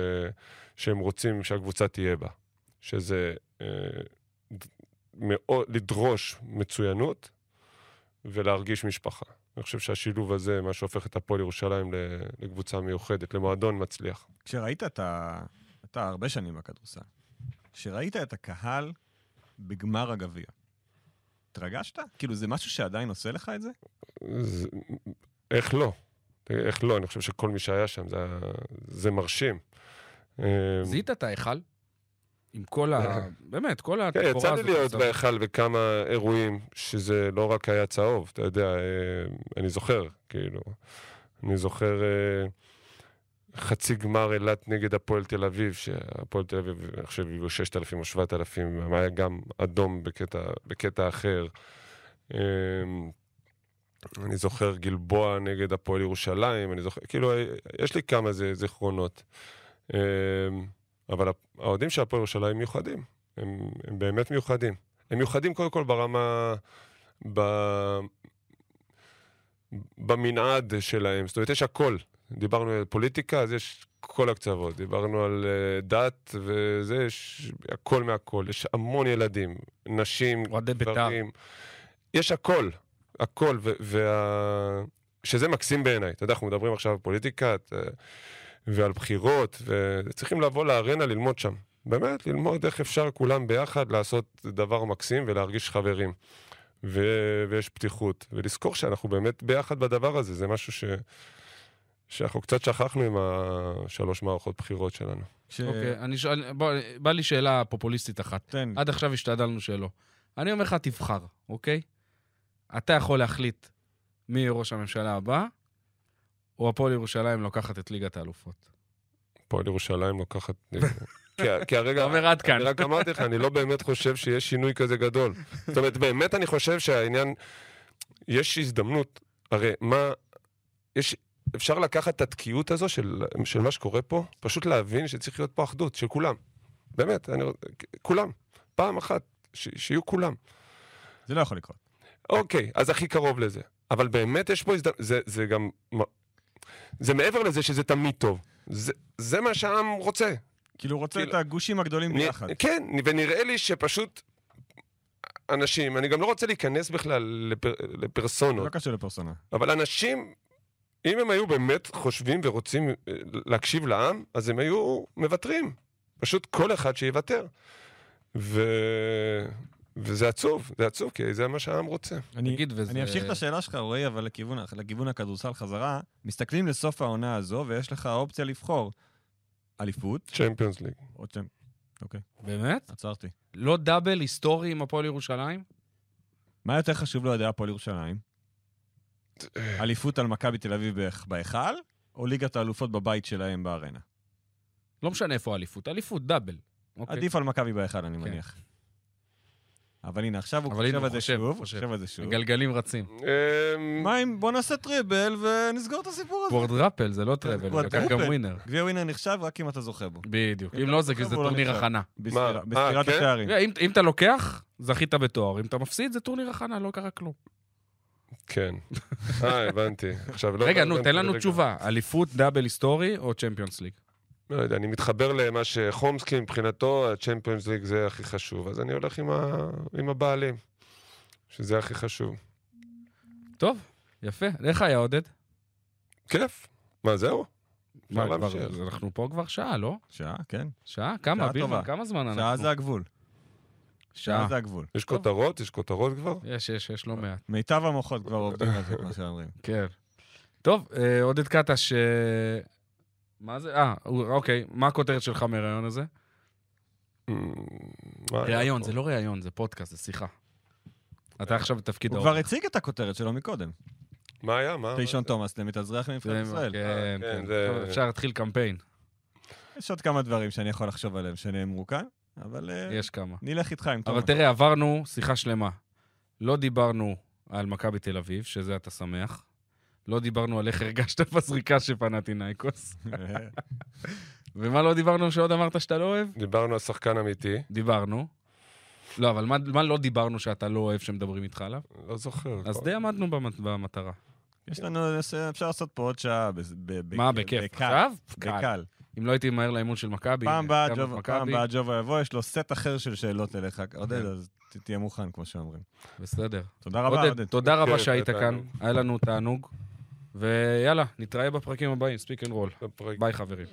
שהם רוצים שהקבוצה תהיה בה. שזה אה, מאוד, לדרוש מצוינות ולהרגיש משפחה. אני חושב שהשילוב הזה, מה שהופך את הפועל ירושלים לקבוצה מיוחדת, למועדון מצליח. כשראית את ה... אתה הרבה שנים בכדורסל. כשראית את הקהל בגמר הגביע, התרגשת? כאילו, זה משהו שעדיין עושה לך את זה? זה, איך לא? איך לא? אני חושב שכל מי שהיה שם, זה, זה מרשים. אה, זיהית את ההיכל? עם כל ה... באמת, כל כן, התפאורה יצא לי הזאת. להיות. בהיכל בכמה אירועים, שזה לא רק היה צהוב, אתה יודע, אה, אני זוכר, כאילו, אני זוכר אה, חצי גמר אילת נגד הפועל תל אביב, שהפועל תל אביב, אני חושב, הביאו 6,000 או 7,000, היה גם אדום בקטע, בקטע אחר. אני זוכר גלבוע נגד הפועל ירושלים, אני זוכר, כאילו, יש לי כמה זה, זיכרונות. אה, אבל האוהדים של הפועל ירושלים מיוחדים. הם, הם באמת מיוחדים. הם מיוחדים קודם כל ברמה... ב... במנעד שלהם. זאת אומרת, יש הכל. דיברנו על פוליטיקה, אז יש כל הקצוות. דיברנו על אה, דת וזה, יש הכל מהכל. יש המון ילדים, נשים, אוהדי בית"ר. גברים. יש הכל, הכל. ו- וה... שזה מקסים בעיניי. אתה יודע, אנחנו מדברים עכשיו על פוליטיקה את, אה, ועל בחירות, וצריכים לבוא לארנה ללמוד שם. באמת, ללמוד איך אפשר כולם ביחד לעשות דבר מקסים ולהרגיש חברים. ו- ויש פתיחות. ולזכור שאנחנו באמת ביחד בדבר הזה, זה משהו ש... שאנחנו קצת שכחנו עם השלוש מערכות בחירות שלנו. ש... אוקיי, אני שואל... בוא, בא לי שאלה פופוליסטית אחת. תן לי. עד עכשיו השתדלנו שלא. אני אומר לך, תבחר, אוקיי? אתה יכול להחליט מי יהיה ראש הממשלה הבא, או הפועל ירושלים לוקחת את ליגת האלופות. פועל ירושלים לוקחת... כי, כי הרגע... אתה אומר עד כאן. אני רק אמרתי לך, אני לא באמת חושב שיש שינוי כזה גדול. זאת אומרת, באמת אני חושב שהעניין... יש הזדמנות, הרי מה... יש... אפשר לקחת את התקיעות הזו של, של מה שקורה פה, פשוט להבין שצריך להיות פה אחדות של כולם. באמת, אני... כולם. פעם אחת, ש... שיהיו כולם. זה לא יכול לקרות. אוקיי, אז הכי קרוב לזה. אבל באמת יש פה הזדמנות, זה, זה גם... זה מעבר לזה שזה תמיד טוב. זה, זה מה שהעם רוצה. כאילו, רוצה כאילו- את הגושים הגדולים נ- ביחד. כן, ונראה לי שפשוט אנשים, אני גם לא רוצה להיכנס בכלל לפר, זה לא לפרסונות, קשור לפרסונה. אבל אנשים, אם הם היו באמת חושבים ורוצים אה, להקשיב לעם, אז הם היו מוותרים. פשוט כל אחד שיוותר. ו... וזה עצוב, זה עצוב, כי זה מה שהעם רוצה. אני, תגיד, וזה... אני אמשיך את השאלה שלך, רועי, אבל לכיוון, לכיוון הכדורסל חזרה. מסתכלים לסוף העונה הזו, ויש לך אופציה לבחור אליפות, צ'מפיונס ליג. או צ'מפ... אוקיי, באמת? עצרתי. לא דאבל היסטורי עם הפועל ירושלים? מה יותר חשוב לאוהדי הפועל ירושלים? אליפות על מכבי תל אביב בהיכ- בהיכל, או ליגת האלופות בבית שלהם בארנה? לא משנה איפה האליפות, אליפות, דאבל. אוקיי. עדיף על מכבי בהיכל, אני כן. מניח. אבל הנה, עכשיו הוא חושב על זה שוב, חושב. חושב על זה שוב. הגלגלים רצים. אמ, מה אם בוא נעשה טרבל ונסגור את הסיפור הזה? קוורדרפל, זה לא טרבל, הוא לקח גם. ווינר. גביע ווינר נחשב רק אם אתה זוכה בו. בדיוק. אם לא, זה כי זה לא טורניר. הכנה. אה, בספירת כן? השערים. אם אם אתה לוקח, זכית בתואר. אם אתה מפסיד, זה טורניר הכנה, לא קרה כלום. כן. אה, הבנתי. עכשיו, לא רגע, נו, תן לנו. תשובה. אליפות דאבל היסטורי או Champions League? לא יודע, אני מתחבר למה שחומסקי מבחינתו, ה Champions League זה הכי חשוב. אז אני הולך עם ה- עם הבעלים, שזה הכי חשוב. טוב, יפה. איך היה עודד? כיף. מה, זהו? מה, כבר-. אנחנו פה כבר שעה, לא? שעה, כן. שעה? כמה, שעה בירמן? טובה. כמה זמן אנחנו? שעה זה הגבול. שעה. זה הגבול. יש כותרות? יש כותרות כבר? יש, יש, יש לא מעט. מיטב המוחות כבר עובדים על זה, כמו שאומרים. כן. טוב, אה, עודד קטש, אה, מה זה? אה, הוא- אוקיי, מה הכותרת שלך מהראיון הזה? מה היה ראיון, פה? זה לא ראיון, זה פודקאסט, זה שיחה. אתה עכשיו בתפקיד הוא העורך. כבר הציג את הכותרת שלו מקודם. מה היה? מה? טישון תומאס למתאזרח לנבחרת ישראל. כן, אה, כן. כן, אפשר להתחיל קמפיין, יש עוד כמה דברים שאני יכול לחשוב עליהם שנאמרו כאן, אבל אה, יש כמה. נלך איתך עם אבל תומאס. תראה, עברנו שיחה שלמה. לא דיברנו על מכבי תל אביב, שזה אתה שמח. לא דיברנו על איך הרגשת בזריקה של פנאתינייקוס. ומה לא דיברנו שעוד אמרת שאתה לא אוהב? דיברנו על שחקן אמיתי, דיברנו. לא, אבל מה, מה לא דיברנו שאתה לא אוהב שמדברים איתך עליו? לא זוכר. אז כבר. די עמדנו במט- במטרה. יש לנו, אפשר לעשות פה עוד שעה. ב- ב- ב- מה, בכיף? עכשיו? קל. בקל. אם לא הייתי מהר לאימון של מכבי, פעם הבאה ג'ובה- יבוא, יש לו סט אחר של שאלות אליך. עודד, אז תהיה מוכן, כמו שאומרים. בסדר. תודה רבה, עודד. תודה רבה כן, שהיית. כאן, היה לנו תענוג. ויאללה, נתראה בפרקים הבאים, של pick and roll. bye חברים.